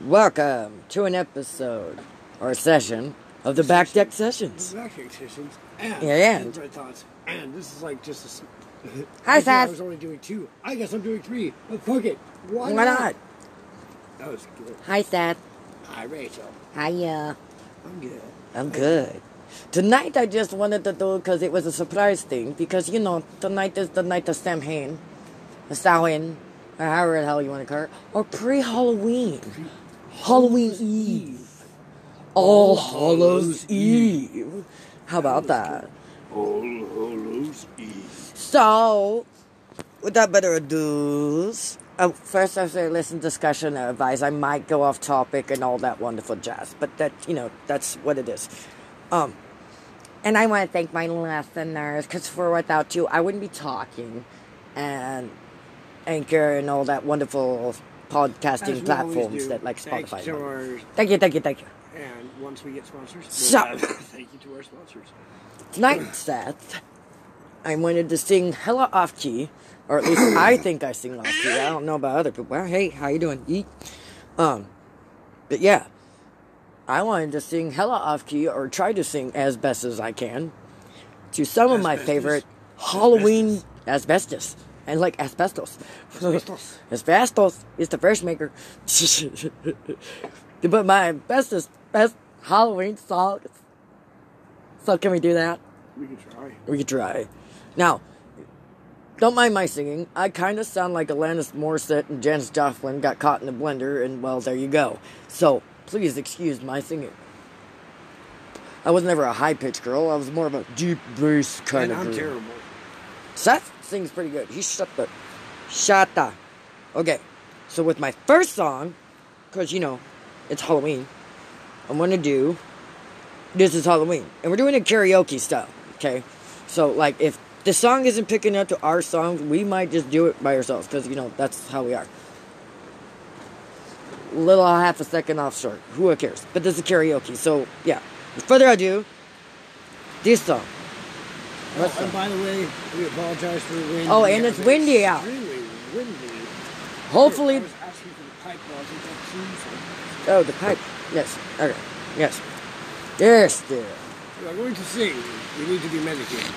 Welcome to an episode or a session of the Back Deck Sessions. Back Deck sessions. And, Yeah, and- Red thoughts. And this is like just a. Hi, said I was only doing two. I guess I'm doing three. But fuck it. Why, Why not? That was good. Hi, Seth. Hi, Rachel. Hiya. I'm good. I'm good. Tonight I just wanted to do because it was a surprise thing because you know tonight is the night of Samhain, the Samhain, or however the hell you want to call it, or pre-Halloween, Halloween Eve, All Hallows Eve. How about that? All Hallows Eve. So, without better ado, uh, first say listen discussion and advice, I might go off topic and all that wonderful jazz, but that you know that's what it is. Um, and I want to thank my listeners because for without you, I wouldn't be talking, and Anchor and all that wonderful podcasting we platforms that like thanks Spotify. to our, Thank you, thank you, thank you. and once we get sponsors, So- we'll thank you to our sponsors. Tonight, Seth, I wanted to sing hella off key, or at least I think I sing off key. I don't know about other people. Well, hey, how you doing? Eat. Um, but yeah, I wanted to sing hella off key, or try to sing as best as I can, to some of my favorite Halloween asbestos. And like asbestos. Asbestos. asbestos is the first maker. but my bestest, best Halloween songs. So can we do that? We can try. We can try. Now, don't mind my singing. I kind of sound like Alanis Morissette and Janis Joplin got caught in the blender, and well, there you go. So, please excuse my singing. I was never a high pitched girl. I was more of a deep bass kind and of I'm girl. terrible. Seth sings pretty good. He shut the, the. Okay, so with my first song, because you know, it's Halloween. I'm gonna do. This is Halloween, and we're doing it karaoke style. Okay, so like if the song isn't picking up to our songs, we might just do it by ourselves because you know that's how we are. Little half a second off short. Who cares? But this is karaoke, so yeah. Further ado, this song. Oh, and by the way, we apologize for the wind. Oh, and it's windy out. Windy. Hopefully, I was asking for the pipe balls. I got two, Oh, the pipe. Yes. Okay. Yes. Yes, dear. We are going to sing. We need to be medicated.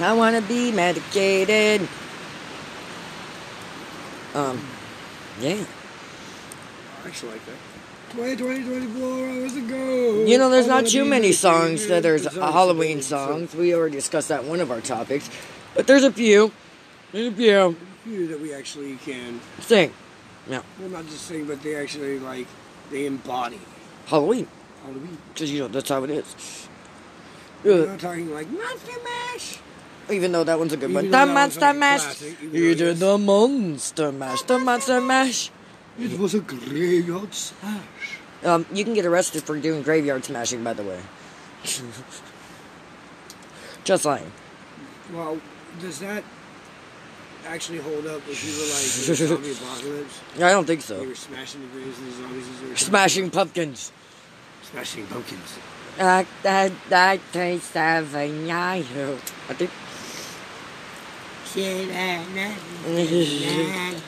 I want to be medicated. Um, yeah. I actually like that. 20, 20, 24 hours ago. You know, there's not too many songs that a always Halloween songs. We already discussed that one of our topics. But there's a few. There's a few. Few that we actually can, Sing. Yeah. well, not just sing, but they actually, like, they embody Halloween. Halloween. Because, you know, that's how it is. We're not talking like Monster Mash. even though that one's a good one. The though that was Monster Mash. You did the Monster Mash. The Monster Mash. It was a graveyard smash. Um, you can get arrested for doing graveyard smashing, by the way. Just saying. Well, does that actually hold up if you were like in zombie apocalypse? I don't think so. were smashing the graves of the zombies as were Smashing pumpkins. smashing pumpkins. I, I, I taste seven I think.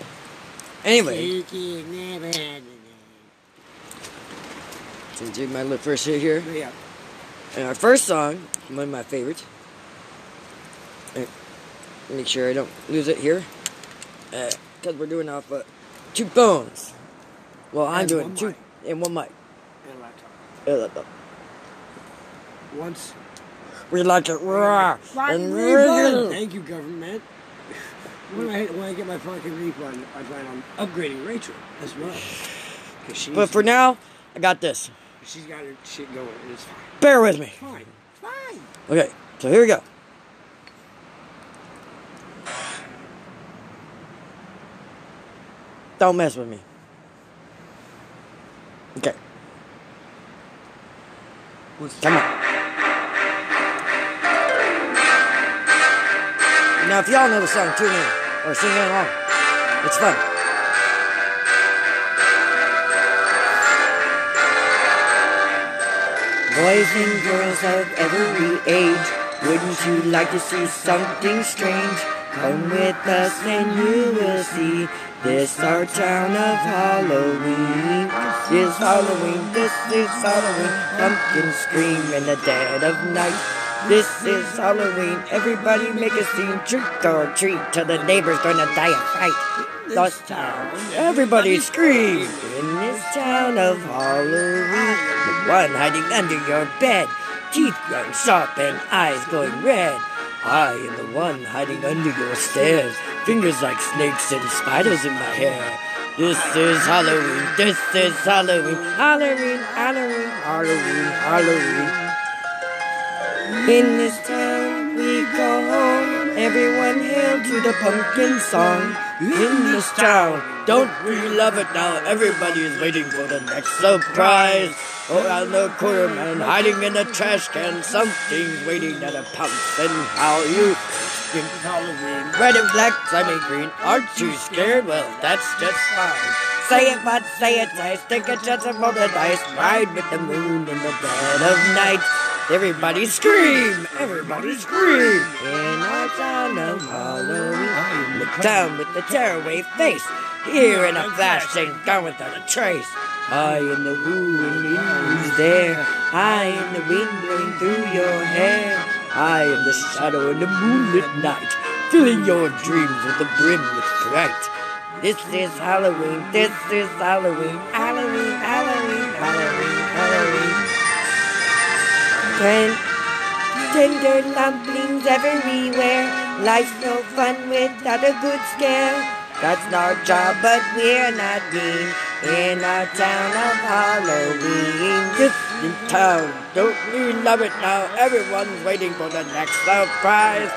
Anyway, so do my lip first hit here. Yeah, And our first song, one of my favorites. Uh, Make sure I don't lose it here. Because we're doing off uh, two phones. Well, I'm And doing two mic. and one mic. and laptop. Uh, laptop. Once. We like it raw and real. Thank you, government. When I when I get my fucking refund, I plan on upgrading Rachel as well. But for now, I got this. she's got her shit going. and It's fine. Bear with me. Fine. Fine. Okay, so here we go. Don't mess with me. Okay. Come on. Now, if y'all know the song, tune in or sing along. It's fun. Boys and girls of every age, wouldn't you like to see something strange? Come with us and you will see This our town of Halloween. This is Halloween. This is Halloween. Pumpkins scream in the dead of night. This is Halloween. Everybody make a scene. Trick or treat till the neighbor's gonna die of fright. This town. Everybody scream in this town of Halloween. The one hiding under your bed. Teeth growing sharp and eyes glowing red. I am the one hiding under your stairs. Fingers like snakes and spiders in my hair. This is Halloween. This is Halloween. Halloween, Halloween, Halloween, Halloween. In this town we go home. Everyone hail to the pumpkin song. In this town, don't we love it now? Everybody is waiting for the next surprise. Around the corner, man, hiding in a trash can. Something waiting at a pumpkin. How you Halloween? Red and black, slimy green. Aren't you scared? Well, that's just fine. Say it once, say it twice. Take a chance and roll the dice. Ride with the moon in the dead of night. Everybody scream! Everybody scream! In our town of Halloween, the town with the tearaway face, here in a flash and gone without a trace. I am the who and who's there. I am the wind blowing through your hair. I am the shadow in the moonlit night, filling your dreams with the brim with fright. This is Halloween, this is Halloween, Halloween, Halloween, Halloween. Ten, tender lumplings everywhere. Life's no fun without a good scare. That's our job, but we're not mean. In our town of Halloween, this in town, don't we love it now? Everyone's waiting for the next surprise.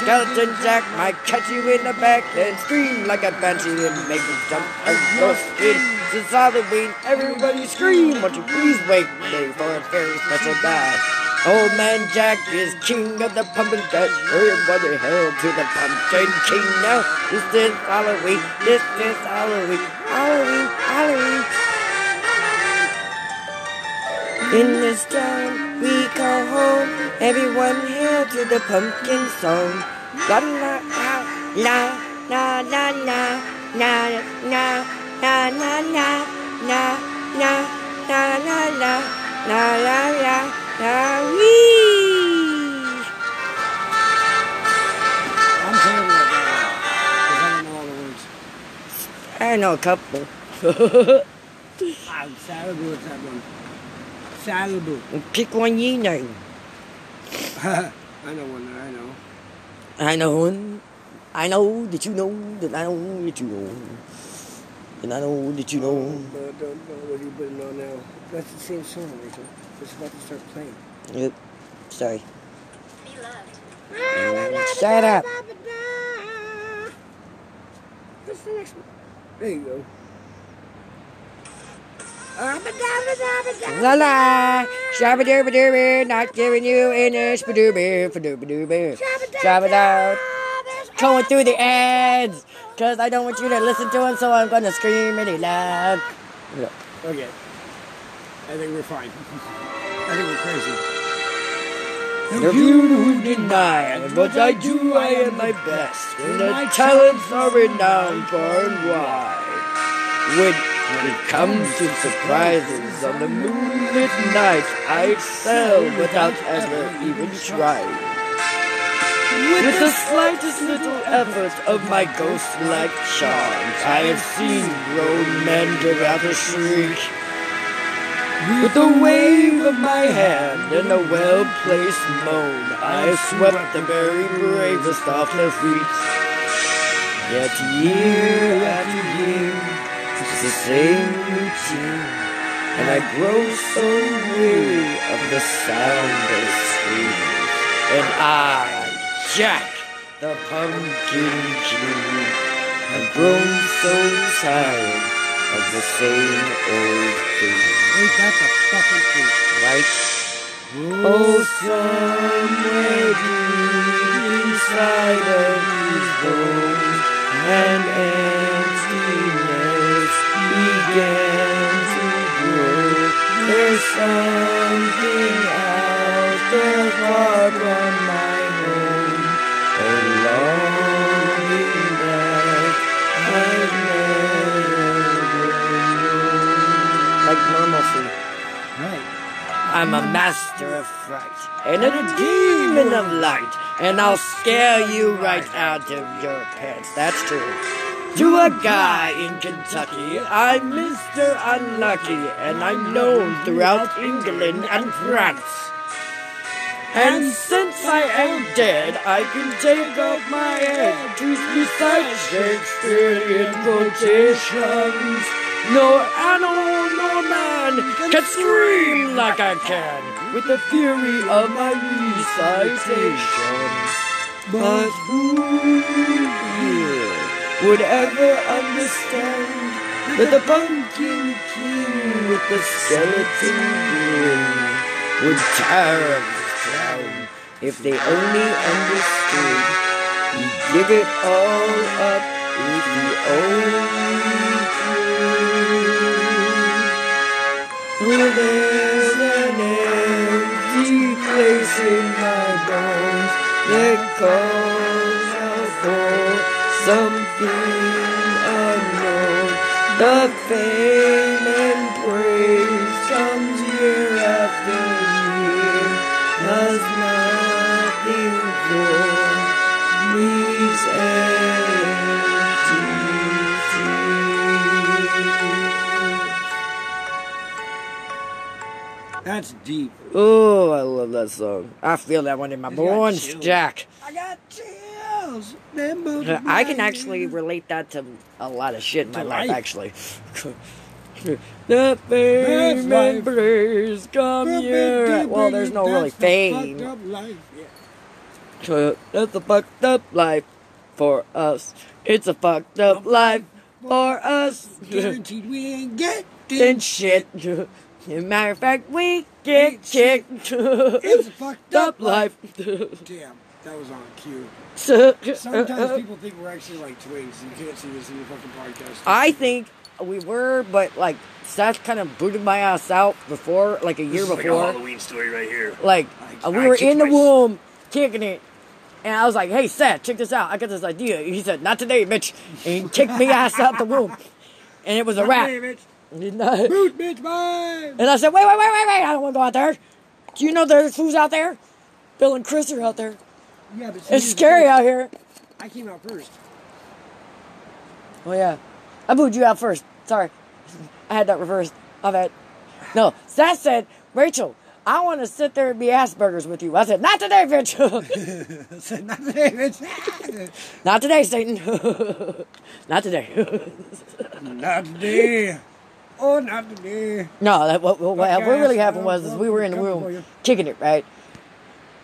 Skeleton Jack might catch you in the back and scream like a banshee and make you jump out your skin. Is Halloween, everybody scream! Won't you please wait for a very special guy? Old man Jack is king of the pumpkin patch. Everybody hail to the pumpkin king now. This is Halloween, this is Halloween, Halloween, Halloween. In this town we call home. Everyone hail to the pumpkin song. La la la la la la la la la la la la la la la la la la la la la. I'm terrible at that. Because I don't know all the words. I know a couple. Ah, Salibu, what's that one? Salibu. Pick one you know. I know one that I know. I know one. I know that you know that I know that you know. And I know that you know. But don't know what you putting on now. That's the same song, Rachel. It's about to start playing. Yep. Sorry. Shut up. What's the next one? There you go. La la. Shabba dooba dooba. Not giving you any spadooba. Fadooba dooba. Shabba doo. Going through the ads. Because I don't want you to listen to them, so I'm going to scream really loud. Okay. I think we're fine. I think we're crazy. If you would deny what I do, I am my best. And the talents are renowned far and wide. When it comes to surprises on the moonlit night, I excel without ever even trying. With the slightest little effort of my ghost-like charms, I have seen grown men give out a shriek. With a wave of my hand and a well-placed moan, I swept the very bravest off their feet. Yet year after year, it's the same routine, and I grow so weary of the sound they scream. And I, Jack, the Pumpkin King, have grown so tired of the same old thing. Ain't that the fucking truth? Right? Oh, somewhere oh, I'm a master of fright and a demon of light, and I'll scare you right out of your pants. That's true. To a guy in Kentucky, I'm Mr. Unlucky, and I'm known throughout England and France. And since I am dead, I can take off my head to recite Shakespearean quotations. No animal, no man can scream like I can with the fury of my recitation. But who here would ever understand that the pumpkin king with the skeleton grin would tear up his crown if they only understood? He'd give it all up if he only Oh, there's an empty place in my bones that calls out for something unknown. The fame and praise That's deep. Oh, I love that song. I feel that one in my It's bones. Jack. I got chills. Them Uh, I can actually me. relate that to a lot of shit in my life, life. actually. the fame life. and praise come here. Well, there's no really the fame. up life. Yeah. That's a fucked up life for us. It's a fucked up life for us. Guaranteed we ain't getting Then shit. As a matter of fact, we get kicked. It's a fucked up up life. Damn, that was on cue. Sometimes Sometimes people think we're actually like twins. You can't see this in the fucking podcast. I think we were, but like Seth kind of booted my ass out before, like a year This is like a. Halloween story right here. Like I- uh, we I were in the my- womb kicking it, and I was like, "Hey Seth, check this out. I got this idea." He said, "Not today, bitch," and he kicked me ass out the womb, and it was a wrap. And Boot, bitch, mine. I said, "Wait, wait, wait, wait, wait! I don't want to go out there. Do you know there's who's out there? Bill and Chris are out there. Yeah, but It's scary out here." I came out first. Oh yeah, I booed you out first. Sorry, I had that reversed. My bad. No, Seth said, Rachel, I want to sit there and be Asperger's with you. I said, not today, bitch. I said, not today, bitch. not today, Satan. not today. not today. Oh, not today. no, that, what, what, what Okay, really happened was is we were in the room kicking it, right?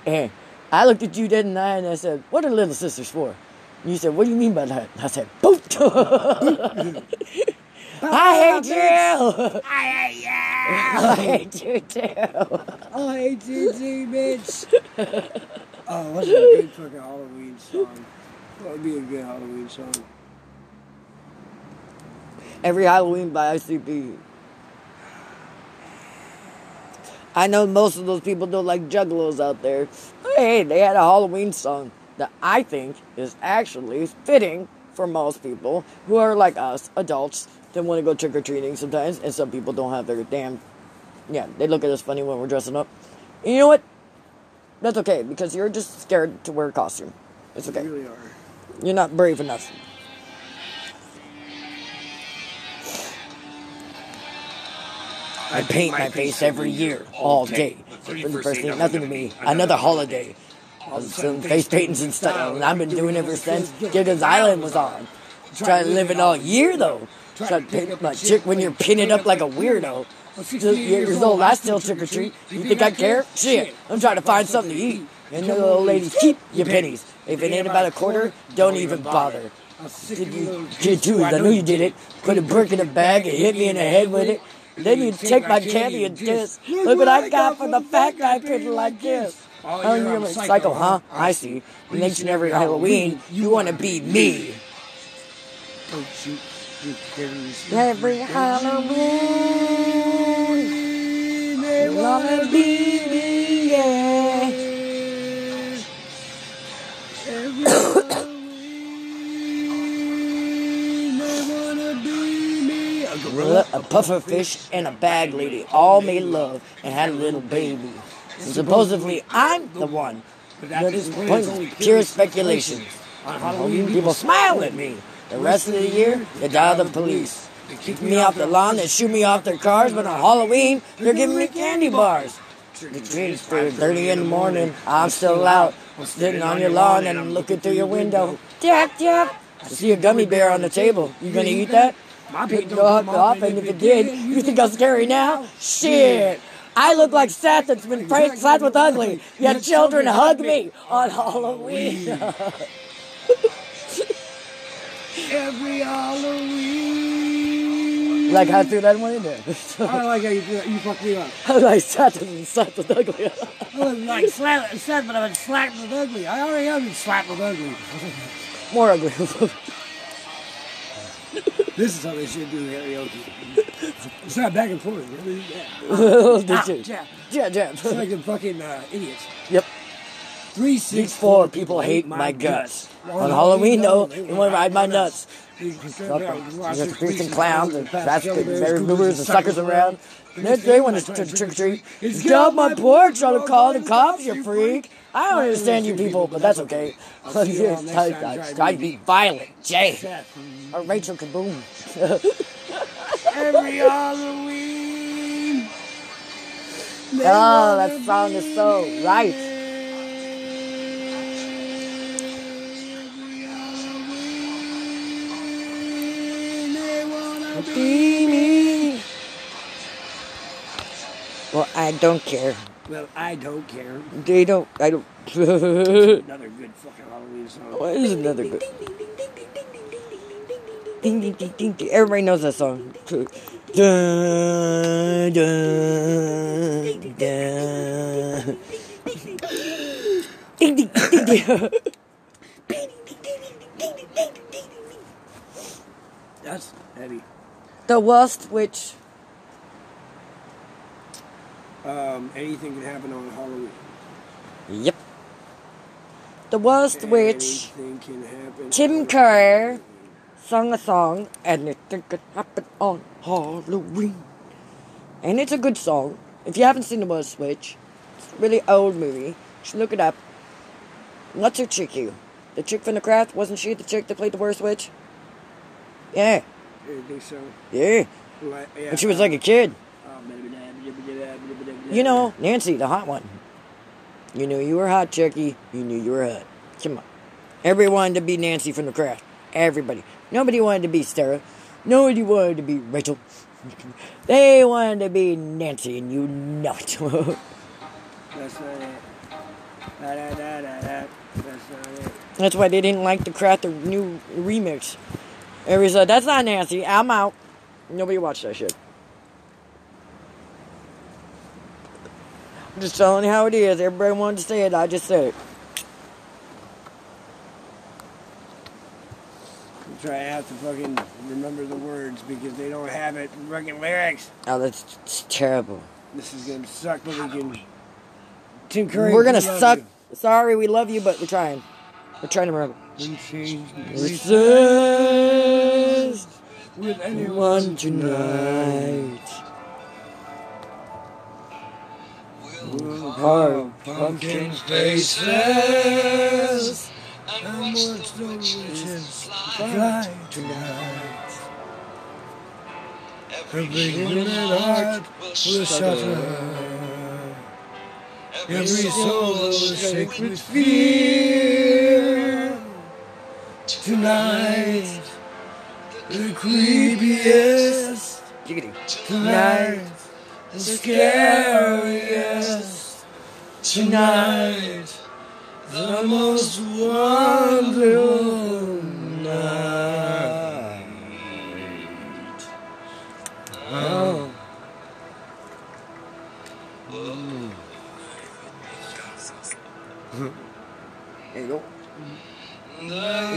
And I looked at you dead in the eye and I said, what are little sisters for? And you said, what do you mean by that? And I said, boot. I hate you. I hate you! I hate you too. I hate you too, bitch. oh, what's a good fucking Halloween song? What would be a good Halloween song? Every Halloween by ICP. I know most of those people don't like juggalos out there. Hey, they had a Halloween song that I think is actually fitting for most people who are like us, adults, that want to go trick or treating sometimes, and some people don't have their damn. Yeah, they look at us funny when we're dressing up. And you know what? That's okay because you're just scared to wear a costume. It's You okay. really are. You're not brave enough. I paint my face every year, all day. The first thing, nothing to me. Another holiday. Some face paintings and stuff, and I've been doing it ever since Gilligan's Island was on. Trying to live it all year though. Trying to paint my chick when you're pinning up like a weirdo. Still years old, I still trick or treat. You think I care? Shit, I'm trying to find something to eat. And the little ladies keep your pennies. If it ain't about a quarter, don't even bother. Did you did too? I knew you did it. Put a brick in a bag and hit me in the head with it. Then you take my candy and kiss. Look what I got from the fat guy pitting like this. Oh, you're a psycho, huh? I see. Next and every Halloween, you want to be me. Don't shoot your carries. Every Halloween, They you wanna be me, yeah. Gorilla. a puffer fish, and a bag lady all made love and had a little baby. And supposedly I'm the one. But That is point, pure speculation. On Halloween, people smile at me. The rest of the year, they dial the police. They kick me off the lawn, they shoot me off their cars, but on Halloween, they're giving me candy bars. The dreams for 30 in the morning, I'm still out. I'm sitting on your lawn and I'm looking through your window. Tap, tap. I see a gummy bear on the table. You gonna eat that? My Pick pig don't up off, and if it did, you think I'm scary now? Shit! I look like Seth that's been slapped with ugly. Yet children hug me on Halloween. Every Halloween. like I threw that one in there. I like how you do that. You fucked me up. I like Seth and slapped with ugly. I was like said, but I was slapped with ugly. I already am slapped with ugly. More ugly. This is how they should do karaoke. It's not back and forth. Did Ah, you? jab. Yeah, jab. It's like the fucking uh, idiots. Yep. Three, These six, four people hate my guts. On Halloween, though, they want to ride my nuts. 'em. You freaks and clowns and Mary movers and suckers around. Next day when it's trick or treat, get off my porch, I'll call the cops, you freak. I don't understand you people, but that's okay. I'd be Violent J. Or Rachel Kaboom. Every Halloween. Oh, that song is so right. Be me. Well, I don't care. Well, I don't care. They don't. I don't. Another good fucking Halloween song. what is another good? Ding ding ding ding ding. Everybody knows that song. Dun, dun, dun. Ding ding ding ding. That's heavy. The Worst Witch. Um, anything can happen on Halloween. Yep. The Worst Witch. Anything can happen. Tim Curry sung a song, and it could happen on Halloween. And it's a good song. If you haven't seen The Worst Witch, it's a really old movie. You should look it up. Her chick you? The chick from the craft? Wasn't she the chick that played the worst witch? Yeah, I so. yeah. Yeah, When she was like a kid. uh, You know, Nancy, the hot one. You knew you were hot, Chucky. You knew you were hot. Come on. Everyone to be Nancy from the craft. Everybody. Nobody wanted to be Sarah. Nobody wanted to be Rachel. they wanted to be Nancy, and you know it. That's not it. Da, da, da, da, da. That's not it. That's why they didn't like the craft, the new remix. Everybody said, that's not Nancy. I'm out. Nobody watched that shit. I'm just telling you how it is. Everybody wanted to say it. I just said it. Trying to have to fucking remember the words because they don't have it in fucking lyrics. Oh, that's it's terrible. This is gonna suck, but we can. Tim Curry. We're gonna we suck. you. Sorry, we love you, but we're trying. We're trying to remember. We Resist with one tonight. Hard pumpkin faces. And what's the wishes fly tonight? Every human heart will suffer. Every soul will shake with fear. Tonight, the creepiest. Tonight, the scariest. Tonight, the most wonderful night. Oh. There you go. Yeah.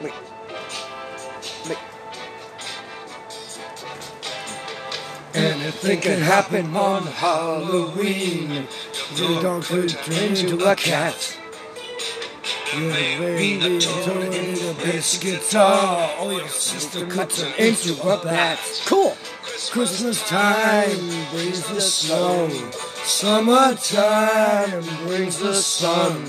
Wait. Wait. Anything can happen on Halloween. The dog could turn into a cat. Your baby told me the bass guitar. Oh, your sister cuts it into a bat. Cool. Christmas time brings the snow. Summertime brings the sun.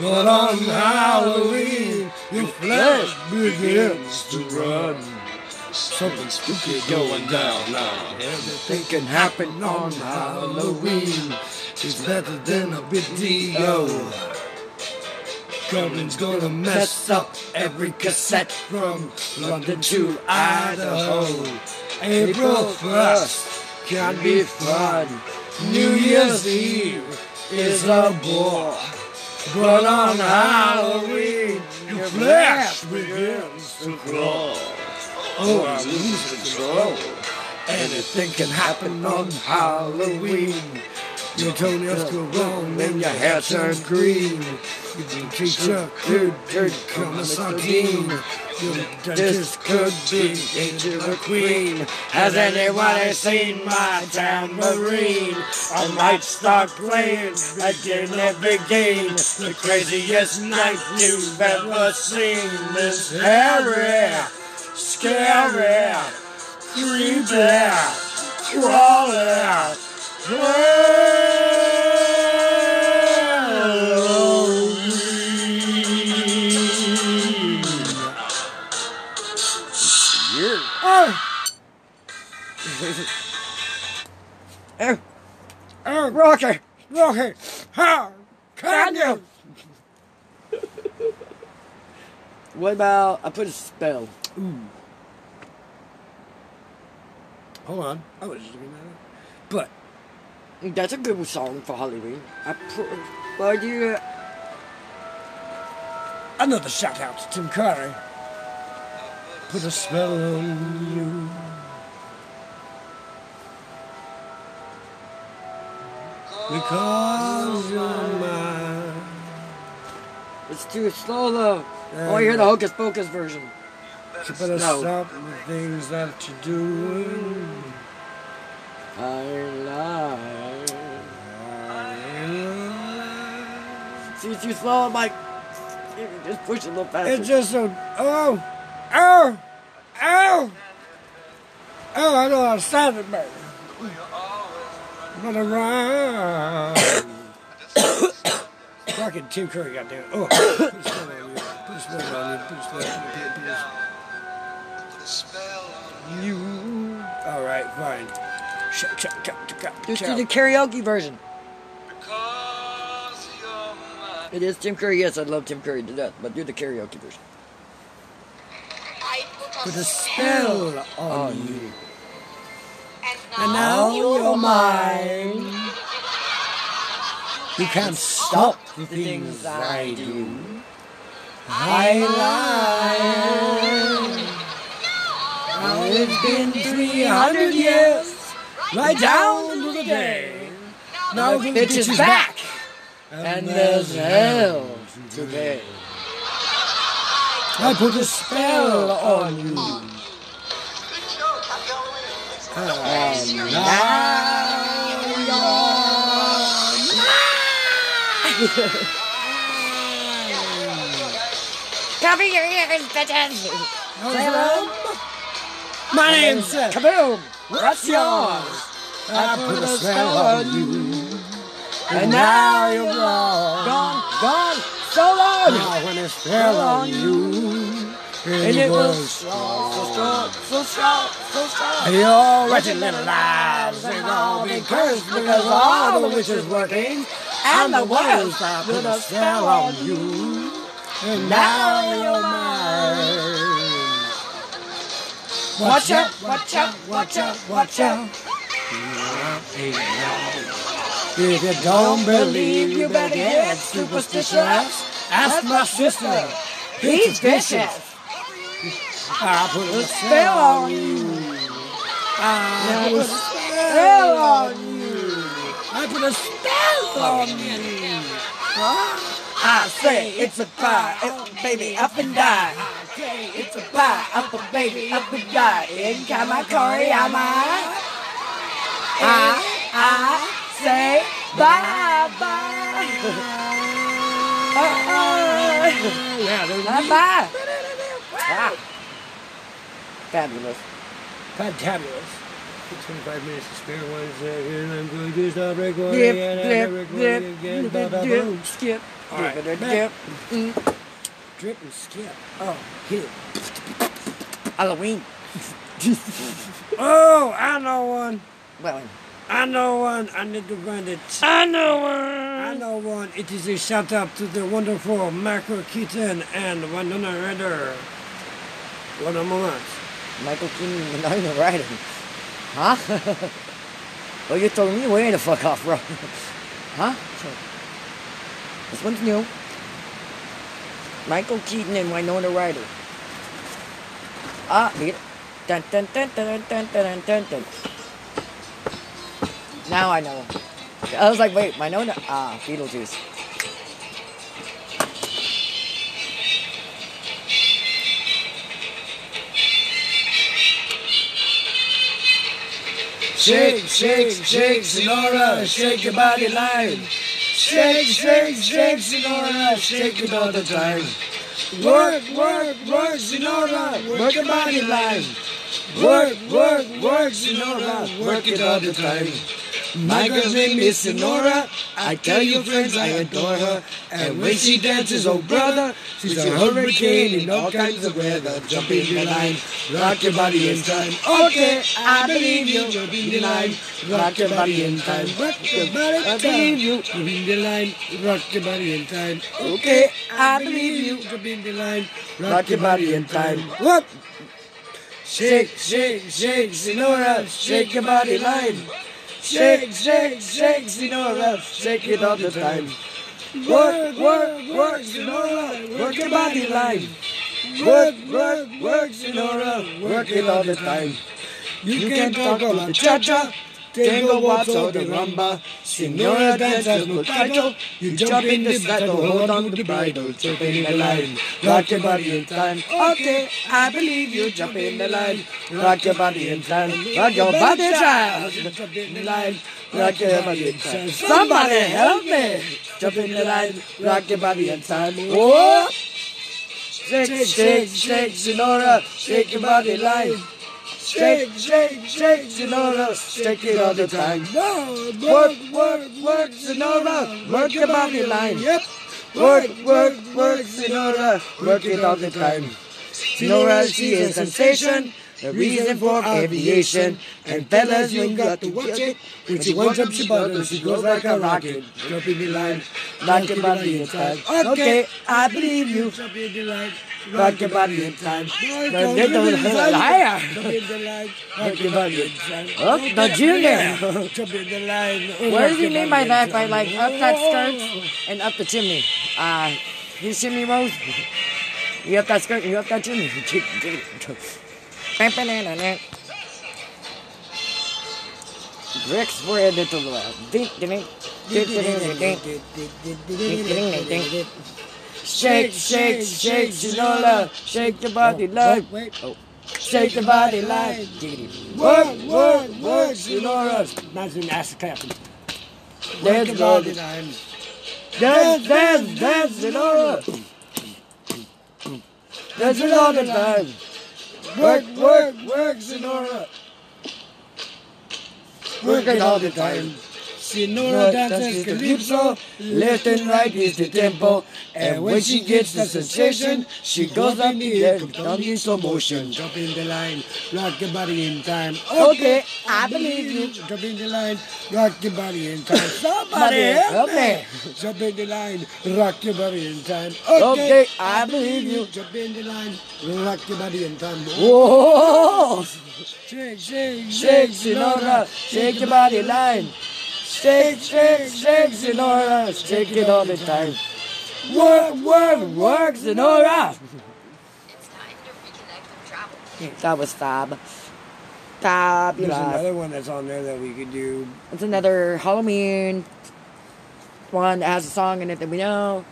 But on Halloween, your flesh begins to run. Something spooky going down now. Everything can happen on Halloween. It's better than a video. Goblin's gonna mess up every cassette from London to Idaho. April 1st can be fun. New Year's Eve is a bore. But on Halloween, your flesh begins to crawl. Oh, I'm losing control. Anything can happen on Halloween. Your toenails go wrong and your hair turns green. Your teacher could become a sardine. Dentist could be into a queen. Has anyone seen my tambourine? I might start playing again every game. The craziest night you've ever seen. This hairy, scary, creepy, crawling. Oh, oh, Rocky. Rocky, how can you? What about I put a spell? Ooh. Hold on, I was just looking at it. But That's a good song for Halloween. I put. Why do you? Uh, another shout out to Tim Curry. Put a spell on you. Because you're mine. It's too slow though. Oh, I hear the. Uh, Hocus Pocus version. You better No. stop the things that you're doing. I lie. See, it's too slow. I'm like, just push a little faster. It's just so. Oh! Oh! Oh! Oh, I know how to sound it better. Run. Fucking Tim Curry, goddamn. Oh, put a spell on you. Put a spell on you. Put a spell on you. Put a spell on you. All right, fine. Just do the karaoke version. It is Tim Curry. Yes, I love Tim Curry to death, but do the karaoke version. I Put a spell on you. And And now you're mine. You can't stop the things I do. I lie. Now it's been 300 years, right down to the day. Now the bitch is back, And there's hell today. I put a spell on you. And now Cover your ears, bitches! now My name's. Kaboom! What's yours? I put a spell on you. And now you're gone. Gone, gone, so long! Now when it fell on you, And it was strong, so strong, so strong, so strong. And your wretched little lives have all been cursed because all the witches working and the world I put a spell on you. And now you're mine. Watch out, watch out, watch out, watch out. If you don't believe, you better get superstitious. Ask my sister. He's vicious. I put a spell on you. I put a spell on you. I put a spell on you. I say it's a pie, up, oh, baby, up and die. I say it's a pie, up, a baby, up and die. In Kamakoriyama. I, ah, eh, ah. I say bye bye. Bye. Yeah, Bye bye. Ah. Fabulous. fantabulous. 25 minutes to spare one second. I'm going to stop recording Dip, and dip, I'm dip, recording again. dip, Ba, ba, dip, boom. skip. All right, Dip, dip. Mm. Drip and skip. Oh, hit it. Halloween. Oh, I know one. Well, I know one. I need to find it. I know one. I know one. It is a shout out to the wonderful Michael Keaton and Winona Ryder. One of my Michael Keaton and Winona Ryder. Huh? well, you told me way the fuck off, bro. huh? This one's new. Michael Keaton and Winona Ryder. Ah, beat. Dun, dun, dun, dun, dun, dun, dun, dun. Now I know. I was like, wait, Winona? Ah, Beetlejuice. Shake, shake, shake, Senora, shake your body line. Shake, shake, shake, Senora, shake it all the time. Work, work, work, Senora, work your body line. Work, work, work, Senora, work it all the time. My girl's name is Senora. I tell your friends I adore her. And when she dances, oh brother, she's a hurricane in all kinds of weather. Jump in the line, rock your body in time. Okay, I believe you. Jump in the line, rock your body in time. Rock your body, I believe you. Jump in the line, rock your body in time. Okay, I believe you. Jump in the line, rock your body in time. Whoop. Shake, shake, shake, Senora, shake your body line. Shake, shake, shake, Senora, shake it all the time. Work, work, work, Senora, work your body line. Work, work, work, Senora, work it all the time. You can talk about cha-cha, tango waltz or the rumba. Senora dance has no title. You jump in the saddle, hold on to the bridle, jump in the line, rock your body in time. Okay, I believe you. Jump in the line, rock your body in time, rock your body child. Jump in the line, rock your body in time. Somebody help me. Jump in the line, rock your body in time. Whoa! Shake, shake, shake, Senora, shake your body line. Shake, shake, shake, Senora, shake it all the time. Work, work, work, Senora, work your body line. Yep. Work, work, work, Senora, work it all the time. Senora, she is a sensation, the reason for aviation. And fellas, you got to watch it. When she winds up, she butters, she goes like a rocket. Jump in the line, rock your body in time. Okay, I believe you. Jump in the line. Rock your body in time. The little liar. Jump in the line. Rock your body in time. Oh, the junior. Jump in the line. What does he mean by that? By like up that skirt and up the chimney? Uh, his chimney rose. You up that skirt, you up that chimney. Bricks were added to the Shake, shake, shake, Shinola. Shake your body, love. Wait. Oh. Shake your body, like. Work, work, work, Senora. Imagine ass clapping. Dance, body line. Dance, dance, dance, Shinola. Dance it all the time. Work, work, work, Senora. Work it all the time. Senora dances calypso, left and right is the tempo. And when she gets the sensation, she goes up the air, down in slow motion. Jump in the line, rock your body in time. Okay, I believe you. Jump in the line, rock your body in time. Somebody help me. Jump in the line, rock your body in time. Okay, I believe you. Jump in the line, rock your body in time. Whoa! Shake, shake, Shake, Senora, shake your body line. Shake, shake, shake, Senora, shake it all the time. Work, work, work, Senora. It's time to reconnect and travel. That was fab. There's another one that's on there that we could do. It's another Halloween one that has a song in it that we know.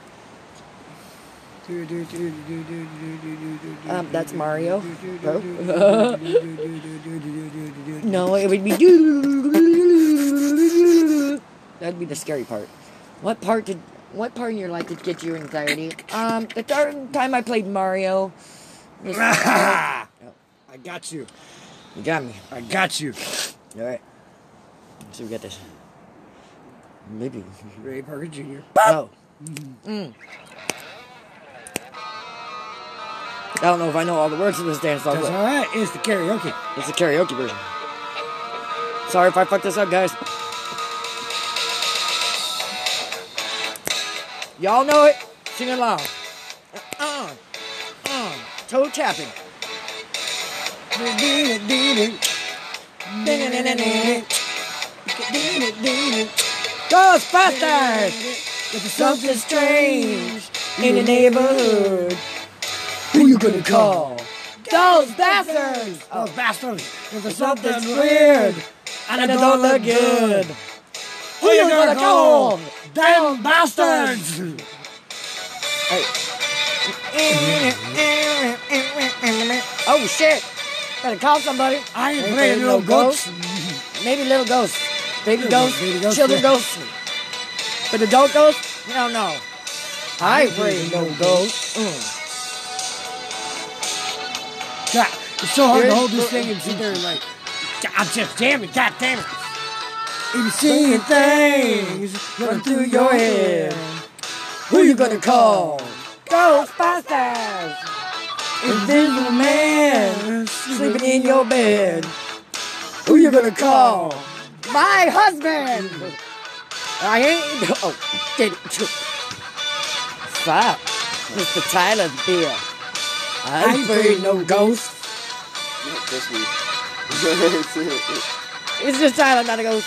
Um, that's Mario. No, it would be. That'd be the scary part. What part did. what part in your life did get you anxiety? Um, the third time I played Mario. was- I got you. you got me. I got you. All right. Let's So we get this. Maybe. Ray Parker Jr. Oh. Mm. I don't know if I know all the words of this dance song, That's all right. It's the karaoke. it's the karaoke version. Sorry if I fucked this up, guys. Y'all know it. Sing along. Uh, uh, toe tapping. Ghostbusters! There's something strange in the neighborhood. Who you gonna call? Ghostbusters! Oh, bastards. There's something weird, weird. and it don't look good. Who you gonna call? Damn bastards! Hey. oh shit! Better call somebody. I ain't playing there no no ghosts. Maybe little ghosts, baby ghosts, baby ghosts, children yeah. ghosts, but adult ghosts? Hell no. I ain't of no ghosts. Mm. God, it's so hard to hold this thing and sit there and like, God just damn it, God damn it. You seeing things run through your head. Who you gonna call? Ghostbusters! Invisible man sleeping in your bed. Who you gonna call? My husband! I ain't. Oh, did it. Stop. Mr. Tyler's beer. I ain't afraid no ghost. Just me. It's just Tyler, not a ghost.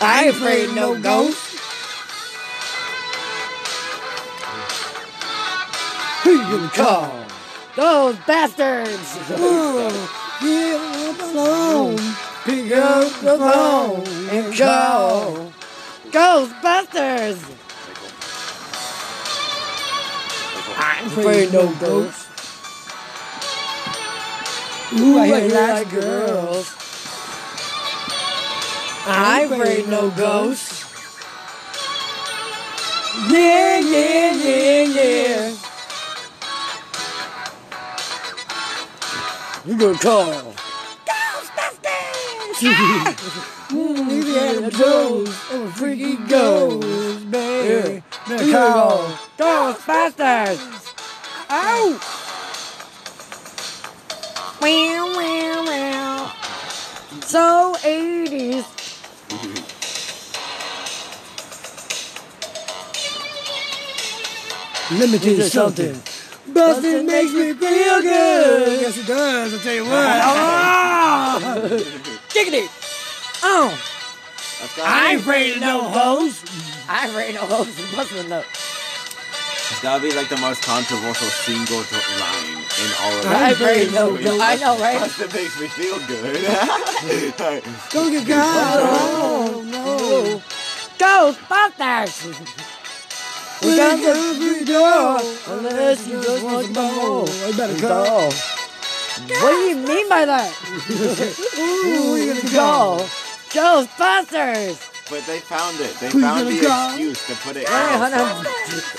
I ain't afraid no ghost. Who you gonna call? Those bastards! Get up the phone, pick up the phone, and call Ghostbusters! I ain't afraid no ghost. Ooh, I hate like girls. I ain't afraid no ghosts. Yeah, yeah, yeah, yeah. You gonna call Ghostbusters! Maybe had a ghost, I'm a freaky ghost, baby. Better call Ghostbusters! Oh! Wow, wow, wow. So 80s. Limited something. Bustin' makes me feel good. Yes, it does. I'll tell you what. Ah! Giggity. Oh. I ain't afraid of no hoes. I ain't afraid of no hoes and busting though. That would be like the most controversial single to line in all of I ain't it. afraid no ghosts. I know, right? That makes me feel good. Don't get God. Oh, no. Ghostbusters. We got the free door. Unless you just want some more. I better call. What do you mean by that? Who are you gonna Go. Ghostbusters. but they found it. They Who found gonna the call? excuse to put it Wait, out. hold on.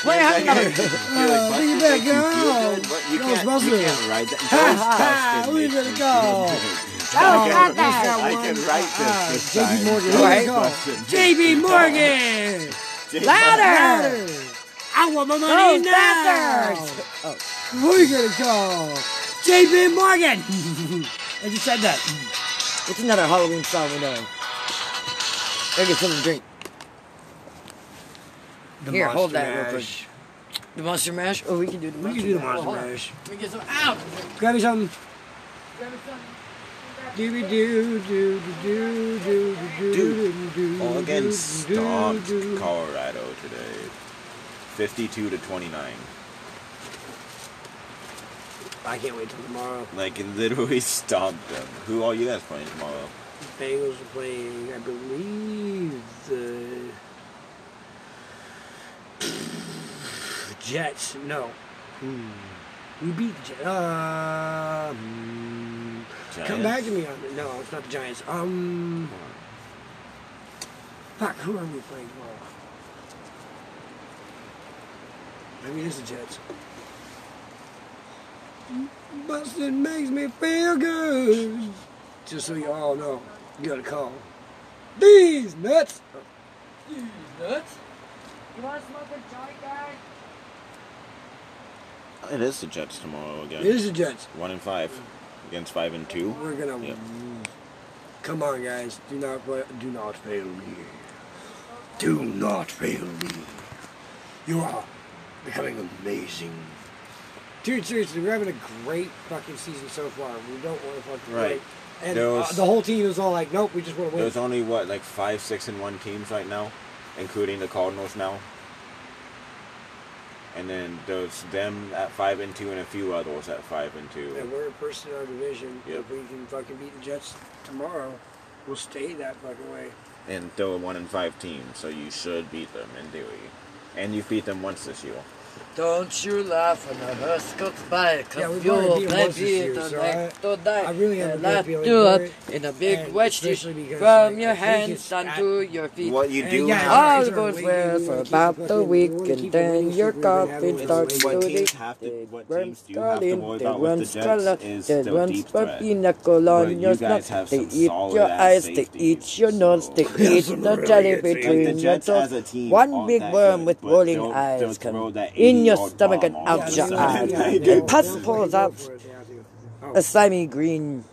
Wait, hold on. Uh, think you better go. You can't, you Ghostbusters. can't write that. ha, Ghostbusters who you makes gonna me call? feel good. Ghostbusters. I can write this this J.B. Morgan. Who you. JB Morgan. J.B. Louder. I want my money now. Ghostbusters. Who you gonna call? JB Morgan. I just said that. It's another Halloween song we know. Gotta get something to drink. The Here, hold Monster that real quick. The Monster Mash? Oh, we can do the We Monster can do the Mash. Monster Hold. Mash. Let me get some out. Grab me something. Doobie doo doo doo doo doo doo doo doo. Oregon doo, stomped doo, doo. Colorado today. 52 to 29. I can't wait till tomorrow. Like, it literally stomped them. Who are you guys playing tomorrow? Bengals are playing, I believe, the Jets. No. Hmm. We beat the Jets. Uh, hmm. Come back to me on it. No, it's not the Giants. Um. Fuck, who are we playing tomorrow? Maybe it is the Jets. Bustin' makes me feel good. Just so you all know, you gotta call. These nuts! These nuts? You want to smoke a joint, guy? It is the Jets tomorrow again. It is the Jets. One and five against five and two. We're gonna. Yep. Come on, guys. Do not do not fail me. Do not fail me. You are becoming amazing. Dude, seriously, we're having a great fucking season so far. We don't want to fucking Right. And There uh, the whole team is all like, nope, we just want to win. There's only what like five, six, and one teams right now, including the Cardinals now. And then there's them at five and two, and a few others at five and two. And we're first in our division. Yep. If we can fucking beat the Jets tomorrow, we'll stay that fucking way. And they're a one and five team, so you should beat them in theory. And you've beat them once this year. Don't you laugh when the hearse goes by, Yeah, we've you'll already beat 'em be once this year, the so I- to die. I really have a And good laugh feeling you for up it, in a big wedge stick especially because, from like, your hands it's down at- your feet. What you And do yeah, have, All goes well for about fucking- the week, wanna and then your streak we've been having coffin starts to what Lakers. leak. have to, It what teams do you have to worry they about with run the Jets is they run deep threat. Spapinacle But on you your guys snuff. have They some eat solid your ass eyes, they eat your nose, they eat the jelly between your Jets as a toes. One big worm with but rolling eyes they'll come throw that in your stomach and out your the eyes. side. And pus pulls out a slimy green.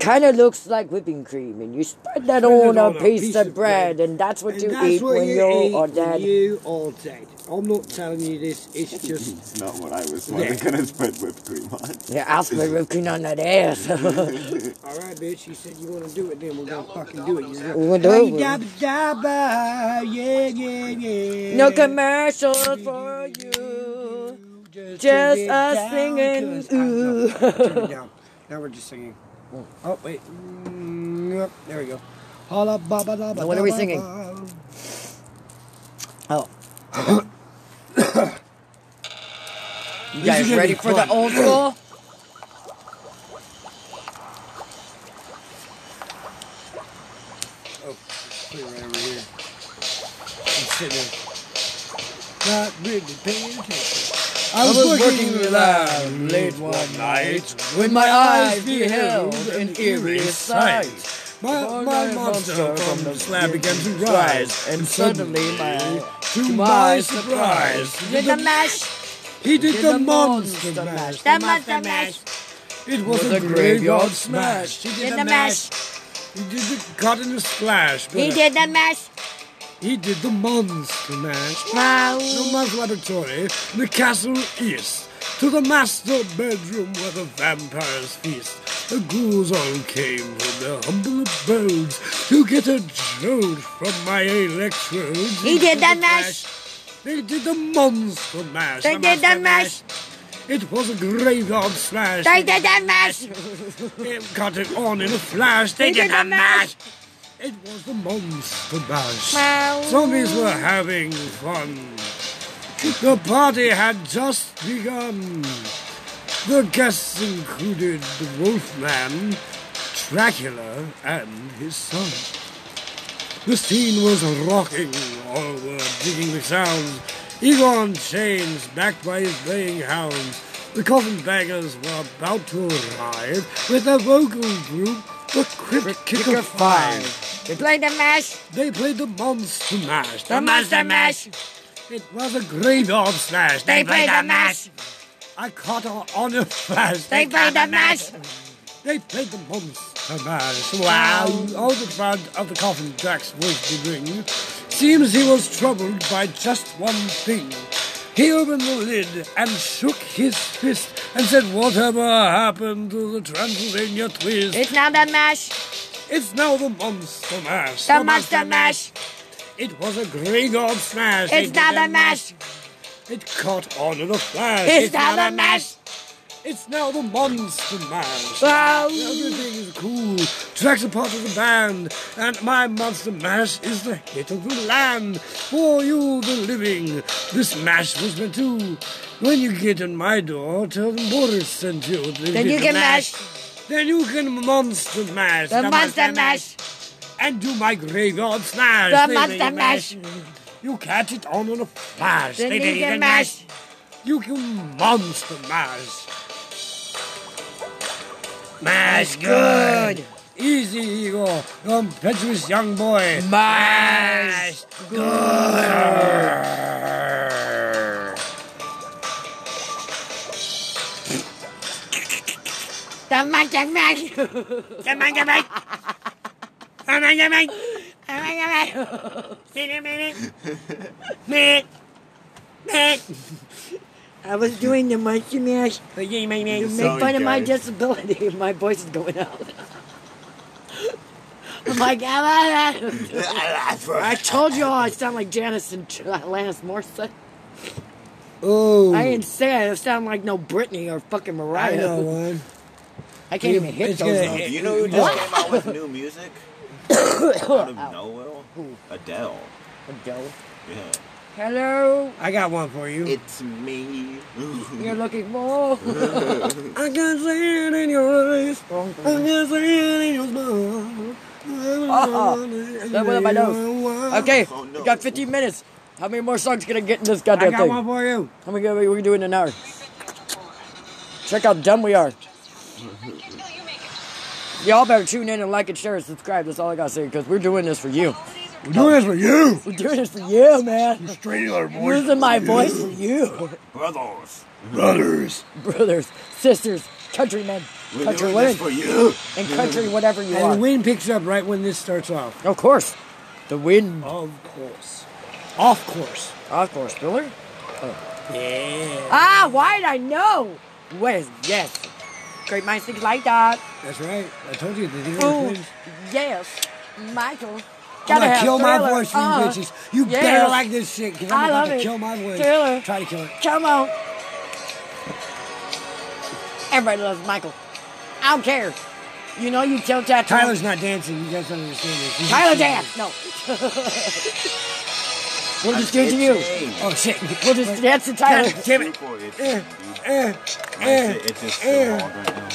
kind of looks like whipping cream, and you spread that on a on a piece piece of bread, bread. and that's what And you that's eat what when you you're when dead. You dead. I'm not telling you this. It's just It's not what I was Yeah. gonna spread whipped cream on. Yeah, I'll spread whipped cream on that ass. all right, bitch. You said you want to do it, then we're gonna fucking do it. You We'll do it. Dabba, dabba, yeah, yeah, yeah. no commercials for you. Just, Just us down, singing, 'cause I- no, ooh. turn it down. Now we're just singing. Oh wait, Mm, yep, there we go. Holla, ba, ba, da, ba, Now what da, are we ba, singing? ba. Oh. you guys ready for the old school? Oh, put it right over here. I'm sitting there. Not really paying attention. I was working around late one night when my eyes beheld an eerie sight. My, my monster from the slab began to rise, and suddenly my to my surprise, Did the mash, he did did the the monster monster mash. the monster mash, It was Was a a graveyard graveyard smash. He did the mash, He did the cut in the splash. he did the mash. He did the monster mash. Wow. The monster laboratory, the castle east, to the master bedroom where the vampires feast. The ghouls all came from their humble abodes to get a jolt from my electrodes. He did the mash. They did the monster mash. They did the mash. It was a graveyard smash. They did the mash. It got it on in a flash. They, did, the mash. It was the monster mash. Wow. Zombies were having fun. The party had just begun. The guests included the Wolfman, Dracula, and his son. The scene was rocking, all were digging the sounds. Egon chains, backed by his baying hounds. The coffin bangers were about to arrive with a vocal group, the Crypt Kicker Five. They played the mash, They played the Monster Mash. the monster mash. It was a graveyard smash. They played the mash. I caught her on a flash. They played the mash. They played the Monster Mash. Wow. All the blood of the coffin Drac's voice did ring. Seems he was troubled by just one thing. He opened the lid and shook his fist and said, Whatever happened to the Transylvania twist? It's now the mash, it's now the Monster Mash. the monster mash. It was a graveyard smash. It's They now the mash. It caught on in a flash. It's now the mash. It's now the Monster Mash. Wow. Everything is cool. Drac's a part of the band, and my Monster Mash is the hit of the land. For you, the living, this mash was meant to. When you get in my door, tell them Boris sent you. They Then you can mash Then you can Monster Mash. the monster mash, And do my graveyard smash. the monster make mash. You catch it on the They you did can it mash. You can monster mash. Mash good. Easy, Eagle. The impetuous young boy. Mash good. The magic man. I was doing the monkey mash. Yeah, man, You man. make Sorry, fun of my disability. My voice is going out. I'm like, "Ah, ah, ah." I told you all I sound like Janis and Alanis Morissette. Oh. I didn't say I sound like no Britney or fucking Mariah. I know one. I can't even hit those. gonna notes. You know who just What? came out with new music? Out of nowhere? Adele. Adele. Yeah. Hello, I got one for you. It's me. you're looking for. I can see it in your eyes. I can see it in your smile. That went up my nose. Okay, Oh, no. we got 15 minutes. How many more songs can I get in this goddamn thing? I goddamn got thing? one for you. How many are we doing in an hour? Check how dumb we are. Y'all better tune in and like and share and subscribe. That's all I gotta say because we're doing this for you. We're doing this for you. We're doing this for you, man. Strangler Using my voice for you, Brothers. Brothers. brothers, sisters, countrymen, We're country doing women, this for you. and country whatever you want. And the wind picks up right when this starts off. Of course, the wind. Of course. Off course. Of course, Spiller. Yeah. Ah, why did I know? Wes, yes. Great minds think like that. That's right. I told you the deal Oh, things. yes, Michael. I'm gonna kill my Thriller. voice for you Uh, bitches. You yes. better like this shit, because I'm I about to it. kill my voice. Thriller. Try to kill it. Come on. Everybody loves Michael. I don't care. You know you tell tattoo. Tyler's not dancing. You guys don't understand this. He's Tyler dance. No. we'll just do to you. Oh, shit. We'll just dance to Tyler. God damn it. It's Eh, eh, eh, it's just so hard right now.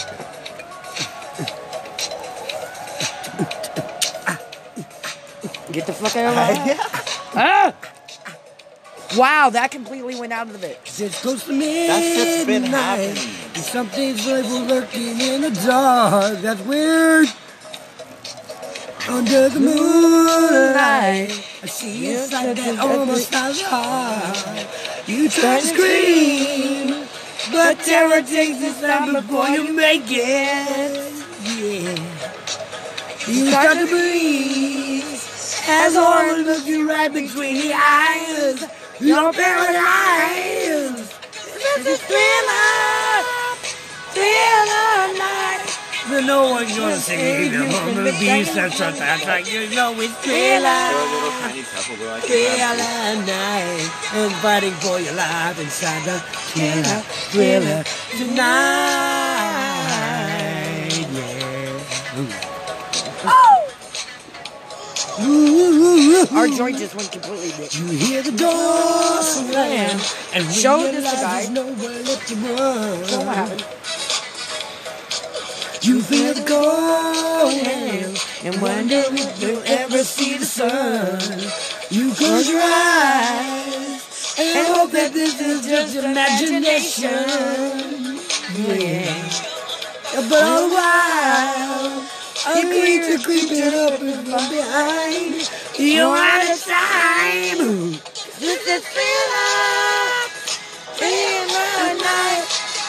Get the fuck out of my ah! Wow, that completely went out of the mix. It's close to me. That shit's been happening. Something's really lurking in the dark. That's weird. Under the moonlight, I see inside that almost has heart. You try to scream, but terror takes its time before you make it. Yeah. You start to breathe as horror looks you right between the eyes. You're paralyzed. This is thriller, thriller night. But no one's gonna sing the hum of beast that's what that's like you know it's They're a thriller. little tiny Tupperware. I can Thriller night and fighting for your life inside the killer thriller tonight. Yeah. Ooh. Our joint just went completely dead. You hear the doors slam and Show this to guy. there's nowhere left to What happened? You feel the cold and wonder if you'll ever see the sun. You close your eyes and hope that this is just imagination. Yeah. But all the while, a creature creeping up from behind. You're out of time. This is thriller, thriller night.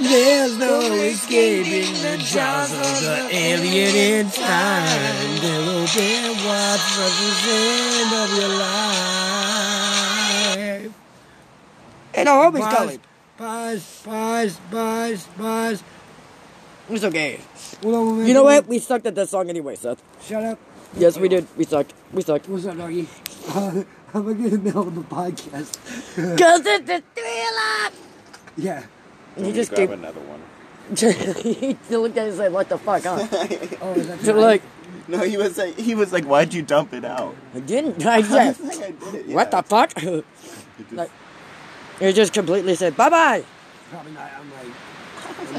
There's no escaping the jaws of the alien in time. There will be what's at the end of your life. And our homie's Pause, calling. pause, pause, pause, pause. It's okay. On, You know what? We sucked at that song anyway, Seth. Shut up. Yes, we did. We sucked. We sucked. What's up, doggy? Uh, I'm gonna get in the middle the podcast. Cause it's a thriller. yeah. And he Let me just grab gave. another one. he looked at it and said, "What the fuck?" Huh? Oh, is that So like, No, he was like, he was like, why'd you dump it out? I didn't. I I think I did it, "What the fuck?" It just- like- He just completely said, "Bye bye." Probably not. I'm like,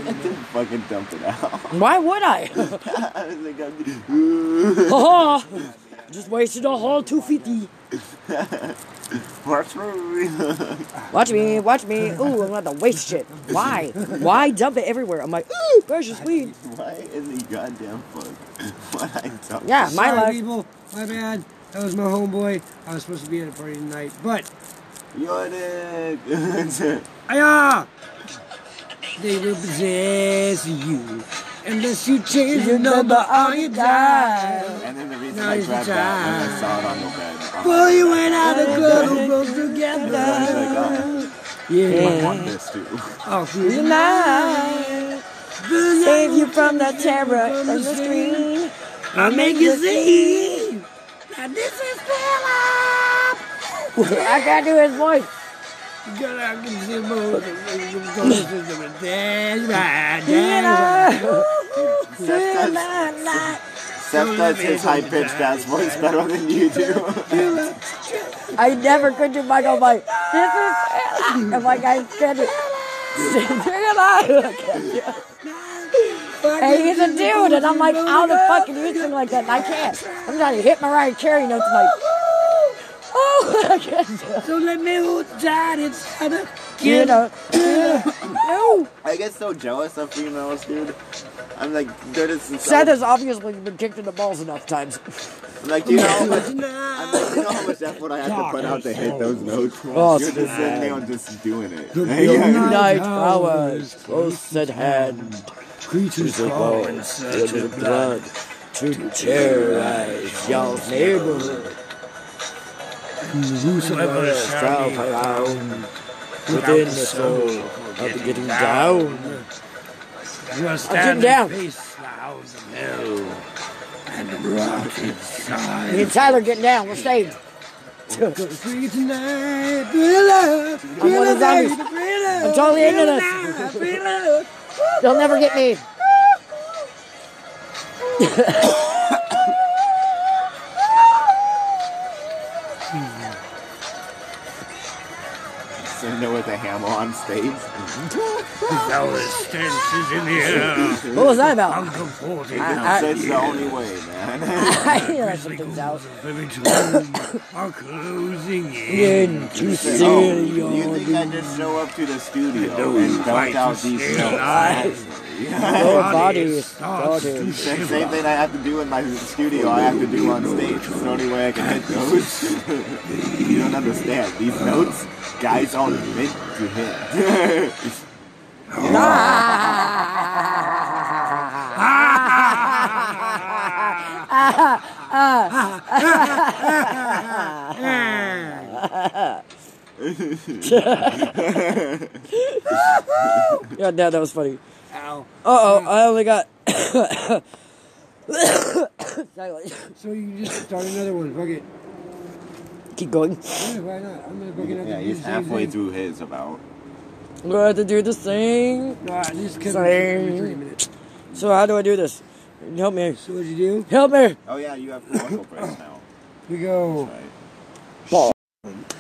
I didn't fucking dump it out. Why would I? I was like, I'm- Haha. just wasted a whole two fifty. Watch me. Watch me, watch me. Ooh, I'm gonna waste shit. Why? Why dump it everywhere? I'm like, ooh, precious weed. Why is he goddamn fuck? What I dump? Yeah, my sorry, life. people. My bad. That was my homeboy. I was supposed to be at a party tonight, but You're the. Aya! They will possess you unless you change your number on your dial. and then the reason Now I is the grabbed that was I saw it on the bed. Boy, you and I the girl grows I together. like, oh, I Yeah. want this too. Oh, through the Tonight, save you from the terror and the screen. I'll make you see. Now this is Philip. I can't do his voice. Right. Right. know, Seth does, his high pitched ass voice better than you do. I never could do Michael like this is and like I said it. Hey, he's a dude, and I'm like out of fucking Houston like that, and I can't. I'm trying to hit Mariah Carey notes, I'm like, oh, I can't do it. So let me hold tight inside of You know, no. I get so jealous of females, dude. I'm like, they're just so, Seth has obviously been kicked in the balls enough times. I'm like, do you know how much? I'm like, you know how much effort I have to put out to hit those notes. Oh, You're just sitting there and just doing it. The Night hours close at hand. Creatures crawl to the blood to terrorize y'all's neighborhood. Whosoever is Self around within the soul of the getting down. just I'm down. face the house of hell and rock inside. Me and Tyler getting down. We're saved. Free tonight, thriller, I'm one of the zombies. I'm totally into this. They'll never get me. Sitting there with a hammer on stage. Our stench is in the air. What was that about? Uncomforting. I- That's the only way, man. I hear some things out. Living room are closing in. Into Oh, Celia. you think I just show up to the studio and belt out these stay notes? alive. Your body starts to Same, same thing I have to do in my studio, I have to do on stage. It's the only way I can hit those. you don't understand. These notes, guys are meant to hit. Yeah, no, that was funny. Ow. Uh oh, I only got. So you can just start another one. Fuck it. Keep going. Yeah, why not? I'm gonna fucking have yeah, do he's the same halfway thing. through his about. We're going to have to do the same. Nah, this could Same. every 30 minutes. So how do I do this? Help me. So what'd you do? Help me. Oh yeah, you have commercial breaks now. We go. Right.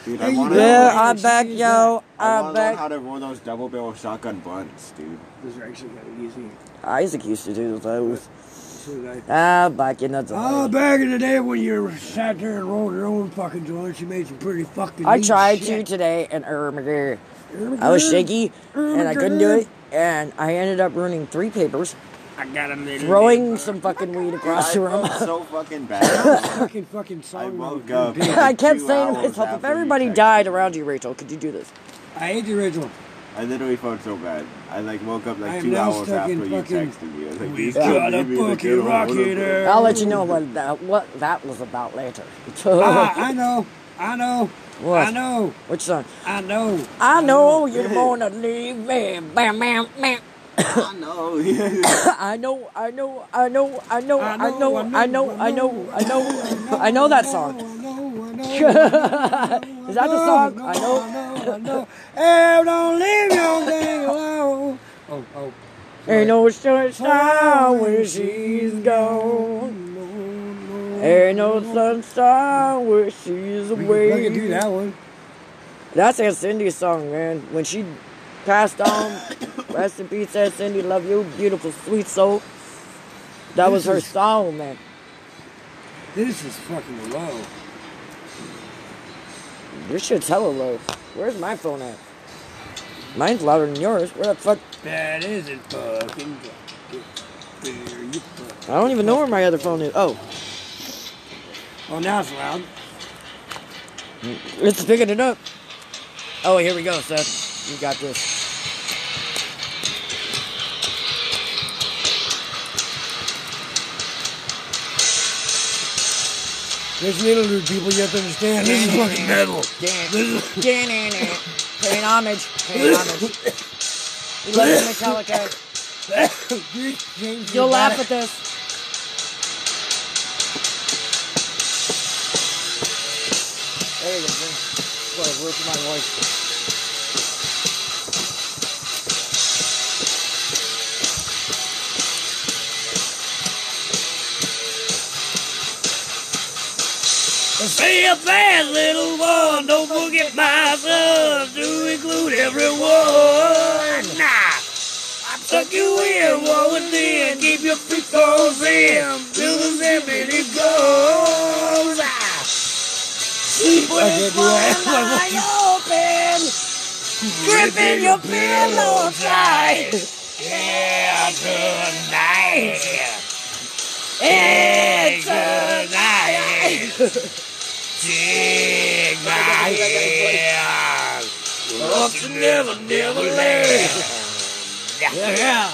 Ball. Dude, I Hey, want you Yeah, know- to. I'm back, yo. I I'm want to learn back. how to roll those double barrel shotgun bunts, dude. Those are actually kind of easy. Isaac used to do those. So did I. Ah, back in the Oh, day. back in the day when you sat there and rolled your own fucking joints, you made some pretty fucking. I neat tried to today, and er, McGee. Oh my I was shaky, Oh and I couldn't do it, and I ended up ruining three papers, I got a little. throwing some fucking weed across I the room. felt so fucking bad. fucking fucking song. I woke Green up. I kept Two saying to hours myself, if after you everybody texted died around you, Rachel, could you do this? I hate the original. I literally felt so bad. I like woke up like I'm two now hours stuck after in you fucking- texted me. I was like, We these got a leave me fucking get on rocket one of there. I'll let you know what that what that was about later. ah, I know. I know. What? I know. Which song? I know. I know you're gonna leave me. Bam, bam, bam. I know. I know, I know, I know, I know, I know, I know, I know, I know, I know that song. I know. I know. Is that the song? I know. I know. Hey, don't leave your thing alone. Oh, oh. Ain't no sunshine when she's gone. Ain't no sunshine when she's We can away. do that one. That's Aunt Cindy's song, man. When she passed on, rest in peace, Aunt Cindy. Love you, beautiful, sweet soul. That was her This is- song, man. This is fucking low. Your shit's hella low. Where's my phone at? Mine's louder than yours. Where the fuck? That isn't fucking good. There you fuck. I don't even know where my other phone is. Oh, Oh, now it's loud. it's picking it up. Oh, here we go, Seth. You got this. This needle dude people, you have to understand. This is fucking metal. Paying homage. Paying homage. We love you, Metallica. Dude, James, You'll laugh at this. There you go. Jim. Boy, worth my voice. Say a fast little one, don't forget my son to include everyone. Nah, I tuck you in, one within, keep your feet toes in, till the it goes. Ah. Sleep with one eye open, gripping your pillow tight. Yeah, tonight. Yeah, tonight. Take my hand. Up to never, never land. Yeah.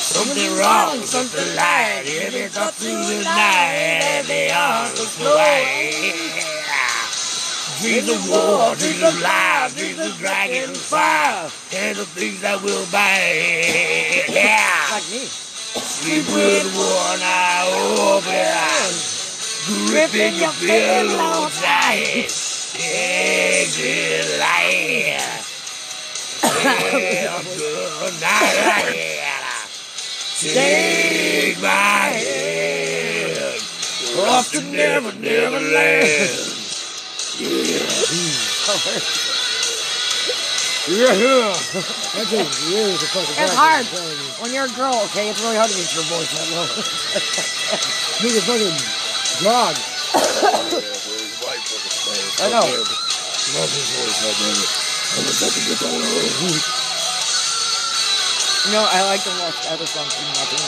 Something wrong, something right. If it's up to the night, they are so right. Dreams of war, dreams of life, dreams of dragon fire, and the things that will bite. Yeah. Like me. Sleep with one eye open, gripping your pillow tight. Exit light. Take my hand off to never, never land. Yeah. That takes years to fucking It's hard. When you're a girl, okay, it's really hard to get your voice that low. Nigga fucking God. I know. Love his voice, goddammit. I'm gonna fucking get all over. You know, I like the most other songs from nothing.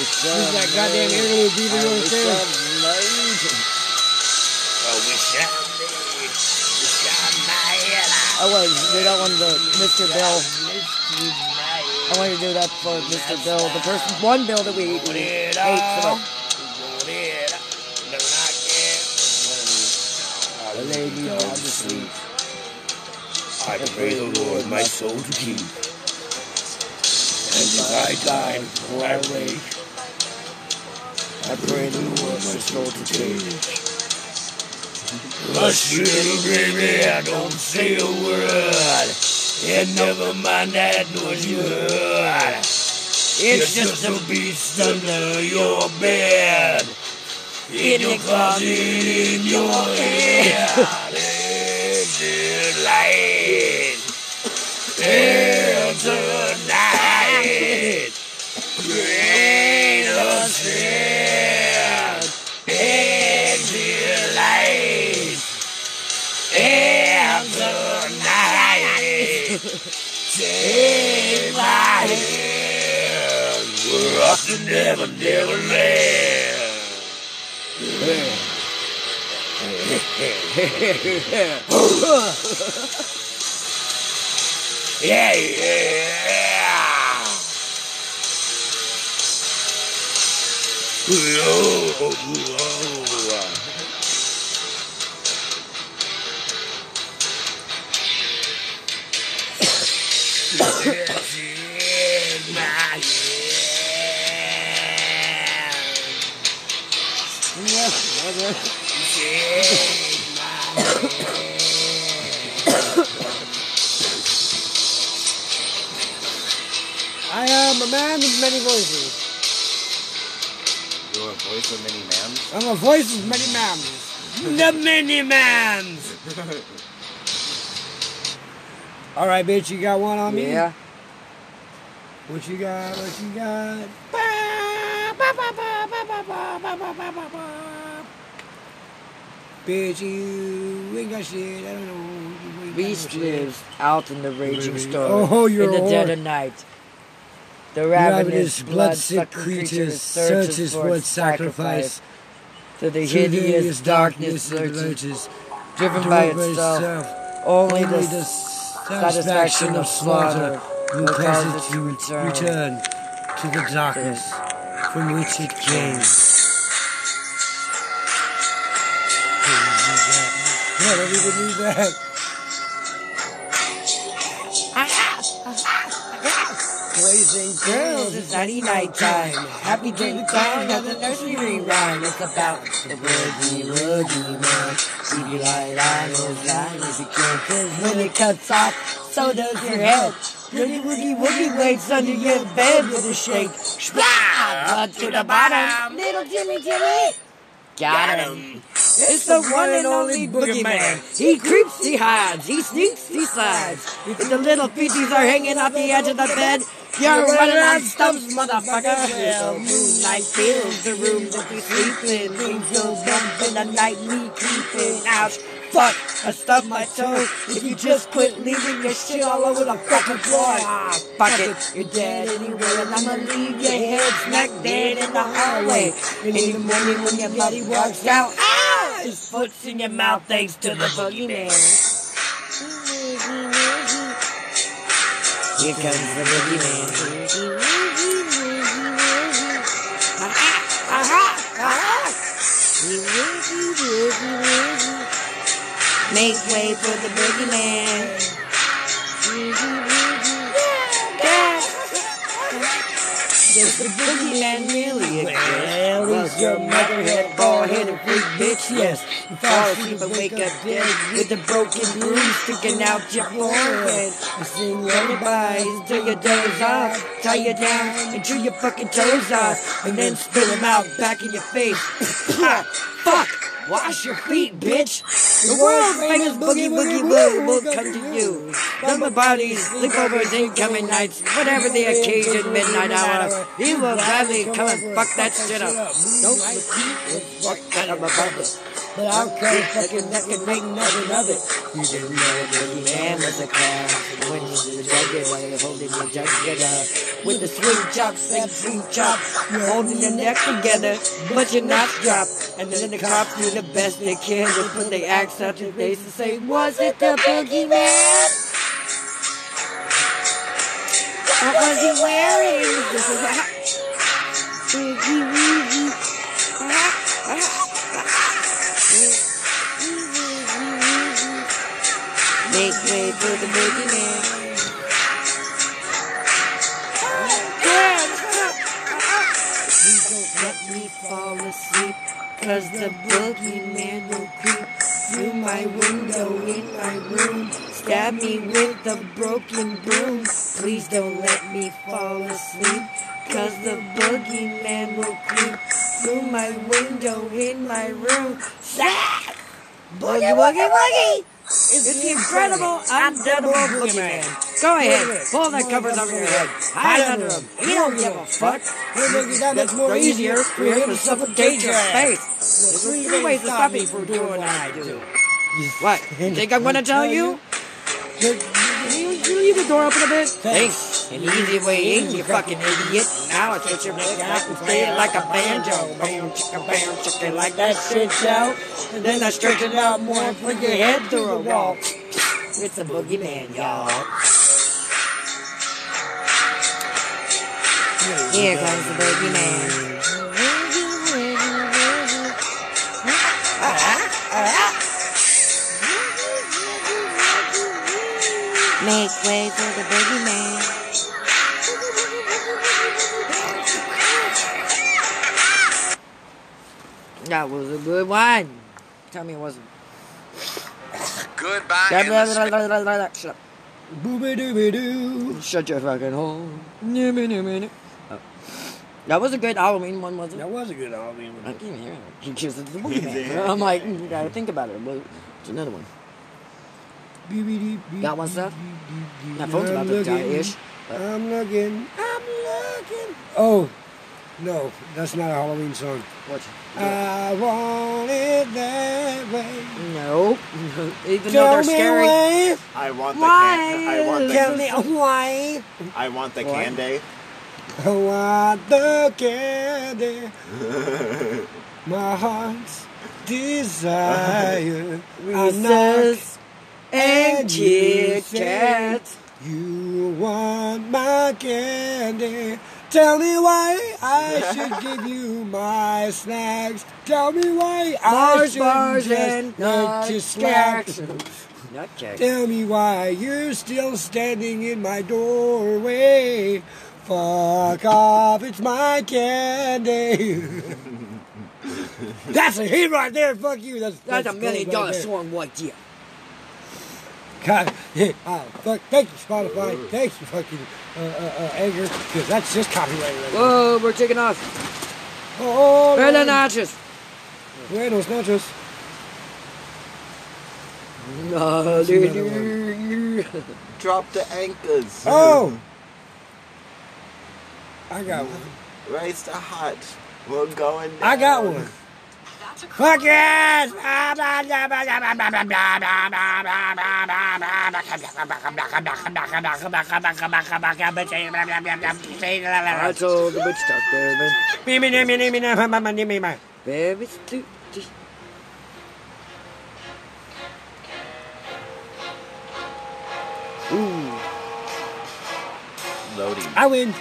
Is that goddamn interlude beat, you understand? I wish I I. Was do that one to Mr. Bill. I want to do that for Mr. Bill, the person, one Bill that we, we hate so. A lady on the street. I pray the Lord my soul to keep. And if I die before I wake, I pray the Lord my soul to change. Hush, little baby, I don't say a word. And never mind that noise you heard. It's just a beast under your bed. In your closet, in your head. it's Exit light. And tonight. Great sin. We're off never, never land. Yeah, yeah. Whoa, whoa. Take I am a man with many voices. You're a voice of many mans. I'm a voice of many mans. the many mans. All right, bitch, you got one on me? Yeah. What you got? What you got? You ain't got shit. I don't know. You ain't got Beast lives out in the raging storm. Oh, you're in the dead of night. The Ravenous, ravenous, blood-sick blood-sucking creatures searches for its sacrifice. To the hideous darkness lurches, driven by itself. Only the satisfaction of slaughter will cause it to return. return to the darkness from which it came. Yeah, don't even need that. Blazing girls, it's nighty night time. Happy to time at the nursery rhyme. It's about the boogie woogie man. Keep your light on his line if you can. Cause when it cuts off, so does your head. Boogie woogie woogie waits under your bed with a shake. Splat! Blood to the bottom. Little Jimmy Jimmy. Got him. It's the one and only boogeyman. He creeps, he hides, he sneaks, he slides. If the little feeties are hanging off the edge of the bed, you're running on stumps, motherfucker. Well, moonlight fills the room that we sleep in. Things go bump in the night, we creeping. Ouch. Fuck, I stubbed my toe. If you just quit leaving your shit all over the fucking floor. Ah, fuck it, you're dead anyway. And I'ma leave your head smack dead in the hallway. And in the morning when your body walks out, ah, his foot's in your mouth thanks to the boogeyman. Here comes the boogeyman. Aha, aha, aha. Make way for the boogeyman. Does the boogeyman really exist? Well, he's your motherhead, bald-headed freak bitch, yes. You fall asleep and wake up dead with a broken broom sticking out your forehead. You sing lullabies until your doze off, tie you down until your fucking toes off, and then spit them out back in your face. Fuck! Wash your feet, bitch! The world famous boogie boogie woo will come to you. Summer parties, sleepovers, incoming nights, whatever the occasion, midnight hour. He will gladly come and fuck that shit up. Don't repeat what kind of a bubble. But I'll come fucking neck and make nothing of it. You didn't know a boogie man was a clown. When you the jugular, holding your jugular. Uh, with the swing chop, sing swing chop. You're holding your neck together, but you're not dropped. And then the cops do the best they can to put their axe up your face and say, Was it the boogeyman? What was he wearing? Boogie woogie. Make way for the boogeyman. Please don't let me fall asleep, cause the boogeyman will creep through my window in my room. Stab me with the broken broom. Please don't let me fall asleep, cause the boogeyman will creep through my window in my room. Stab! Boogie woogie woogie! It's the incredible, undeadable boogeyman. Go ahead, pull the covers over your head. Hide under them. He don't give a fuck. Make it that That's more easier for him to suffocate your face. There's three ways to stop me from doing what I do. What? You think I'm gonna tell you? Can you, leave the door open a bit? Thanks. An easy way in, you fucking idiot. Now I switch your neck out and play it like a banjo. Bam, chicka, bam, chicka, like that shit, yo. And then I stretch it out more and put your head through a wall. It's a boogeyman, y'all. Here comes the boogeyman. Make way for the boogeyman. That was a good one. Tell me it wasn't. Goodbye. Shut up. Booby dooby doo. Shut your fucking hole. Oh. That was a good Halloween one, wasn't it? That was a good Halloween I one. can't hear it. Because it's the boogeyman. I'm like, you gotta think about it. But it's another one. Got one, Seth? My phone's about to die ish. I'm looking. I'm looking. Oh, no, that's not a Halloween song. What? I want it that way. No. Even though they're scary. why. I want the Why? can. I want Tell the. me why. I want the Why? candy. I want the candy. My heart's desire. I knock Recess and you Kit Kat. You want my candy. Tell me why I should give you my snacks. Tell me why I Mars should bars just let you slack. Nutcase. Tell me why you're still standing in my doorway. Fuck off, it's my candy. That's a hit right there. Fuck you. That's That's a gold million right dollar there. song right there. God, yeah, oh, fuck, thank you, Spotify. Thank you, fucking uh, uh, uh, Anchor, because that's just copyright right now. Whoa, we're taking off. Oh, Where the Lord. nachos? Buenos nachos. Hallelujah. Drop the anchors. Oh! I got one. Raise the hot. We're going. I got one. Fuck yes! I told the doctor, man. Very stupid. Ooh. Loading. I win.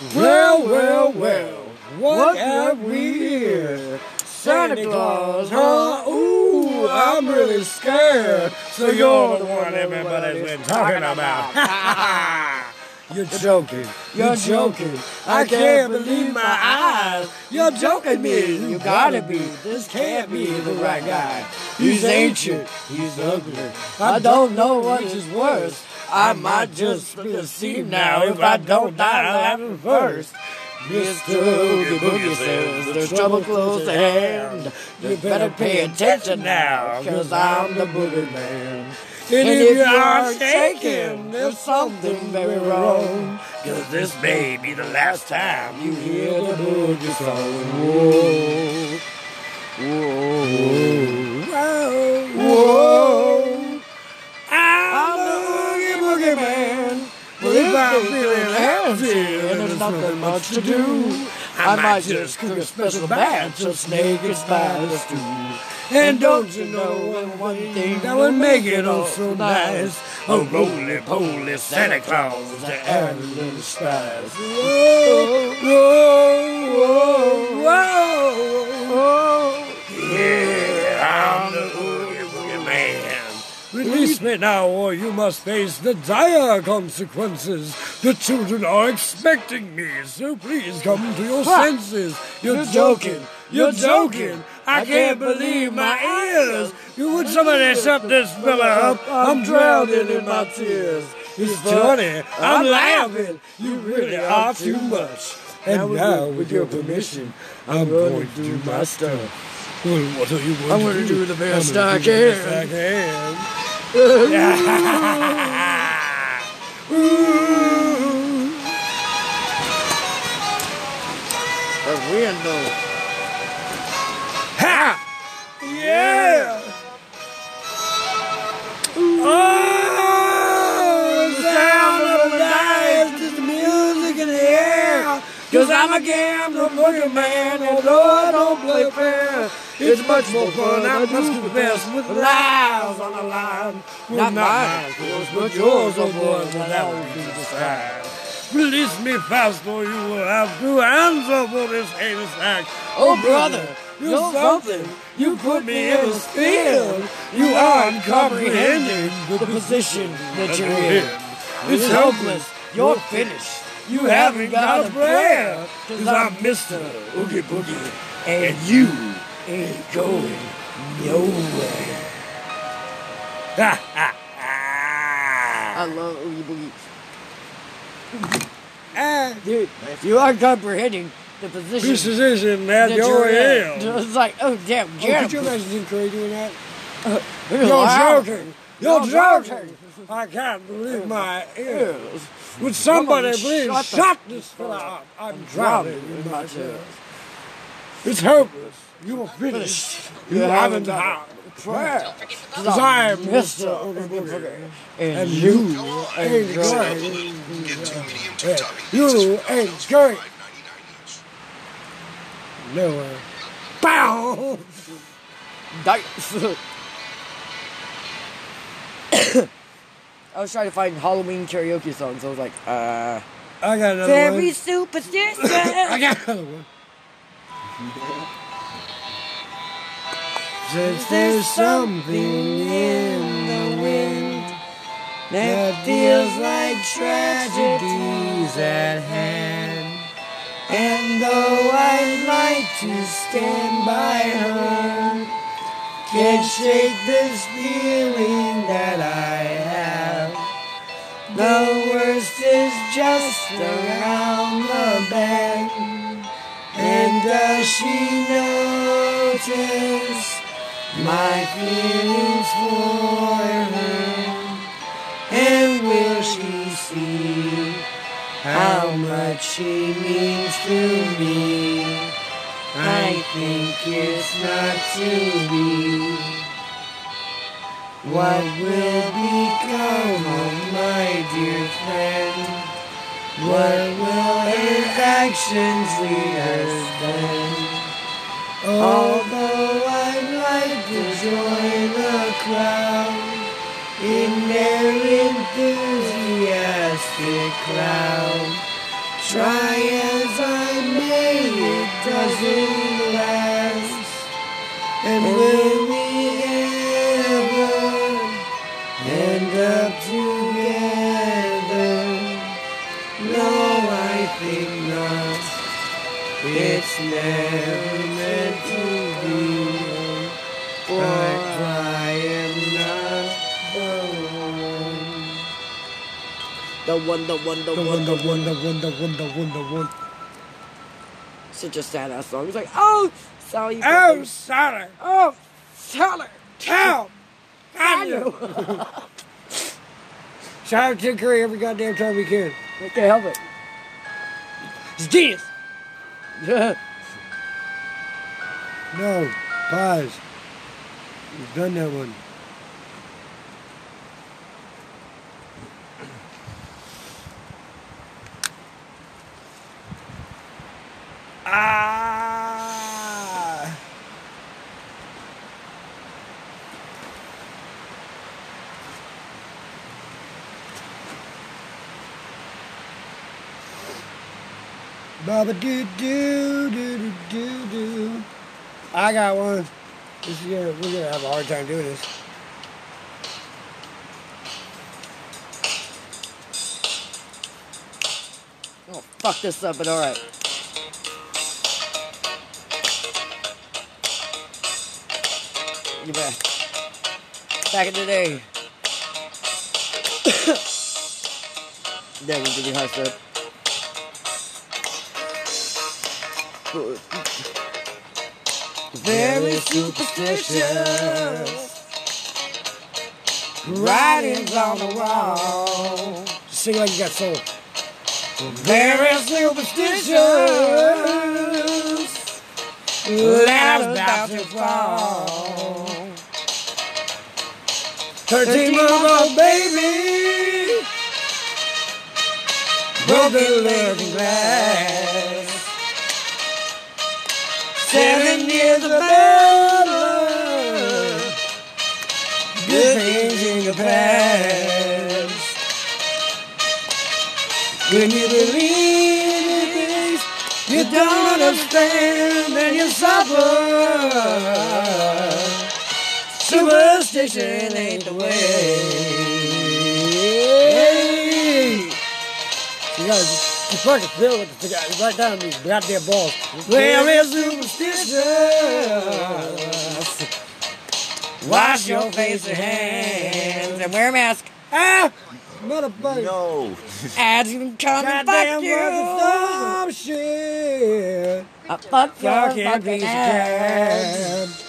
Well, well, well. What have we here? Santa Claus, huh? Ooh, I'm really scared. So you're the one everybody's been talking about. You're joking. You're joking. I can't believe my eyes. You're joking me. You gotta be. This can't be the right guy. He's ancient. He's ugly. I don't know what is worse. I might just be a scene now. If I don't die, I'll first. Mr. Oogie Boogie says there's trouble close at hand. You better pay attention now, cause I'm the boogie boogeyman. And if you are shaking, there's something very wrong. Cause this may be the last time you hear the boogie song. Whoa. Whoa. Whoa. Boogie Man. Well, if I'm feeling happy and there's nothing much to do, I might just cook a special batch of snake and spider stew. And don't you know one thing that would make it all so nice? A roly-poly Santa Claus to add a little spice. Whoa, whoa, whoa, whoa. Yeah, I'm the Oogie Boogie Man. Release me now, or you must face the dire consequences. The children are expecting me, so please come to your senses. You're joking. You're joking. I can't believe my ears. You would somebody shut this fella up? I'm drowning in my tears. It's funny. I'm laughing. You really are too much. And now, with your permission, I'm going to do my stuff. Well, what are you going I'm to gonna do? do the best I do the best can. I can. The window. Ha! Yeah! Oh, the sound of the dice, just the music in the air. Cause I'm a gambler, boogie man, although I don't play fair. It's much more fun, I must confess, with lives on the line. Not mine, of course, but yours, oh boy, well, that would be the sign. Release me fast, or you will have to answer for this heinous act. Oh, oh brother, you're something. You put me in a spin. You aren't comprehending the position that you're in. It's hopeless. you're finished. You haven't got a prayer. Cause I'm Mr. Oogie Boogie. And you ain't going nowhere. Ha ha I love Oogie Boogie. Ah, Dude, you are comprehending the position. This position that that you're in. in. It's like, oh damn, Oh, get could you him. imagine Jim Carrey doing that? You're You're loud. joking. You're joking. I can't believe my ears. Would somebody Come on, please shut shut this fella up? I'm drowning Drowning in my tears. It's hopeless. You are finished. You You haven't haven't had a prayer. Don't forget the Cause I'm Mr. Mr. Oogie Boogie. And, And you you ain't ain't going. going. Yeah, You ain't going nowhere. Bow! Dice. I was trying to find Halloween karaoke songs. I was like, uh, I got another very one. superstitious. I got another one. Since there's something in the wind that feels like tragedies at hand. And though I'd like to stand by her, can't shake this feeling that I have. The worst is just around the bend. And does she notice my feelings for her? And will she see how much she means to me? I think it's not to be. What will become of my dear friend? What will his actions lead us then? Although join the crowd in their enthusiastic crowd, try as I may, it doesn't last. And will we ever end up together? No, I think not. It's never the one. the one, the the The one. one, the one, the one, the one, the one, the one. Such a sad ass song. It's like, oh, Sally. Oh, sorry. oh, Sally. Cow! I know. Shout out to Curry every goddamn time we can. I can't help it. It's genius. No, pause. We've done that one. Ah. Baba do do do do do do. I got one. This is gonna, we're gonna have a hard time doing this. Oh, fuck this up, but alright. You back. Back in the day. That was really hard stuff. Very superstitious. Writings on the wall. Just sing like you got soul. Very superstitious. Ladder's about to fall. Thirteen month old baby. Broken looking glass. Seven years of luck. Good things in the past. When you believe in things you don't understand, then you suffer. Superstition ain't the way. You gotta just, just fucking fill with the right down these goddamn balls. Where is superstition? Wash your face and hands and wear a mask. Ah, motherfucker. No. Ads can come and Goddamn fuck you. fucking stop shit. I fuck your Fucking fucking piece of ass.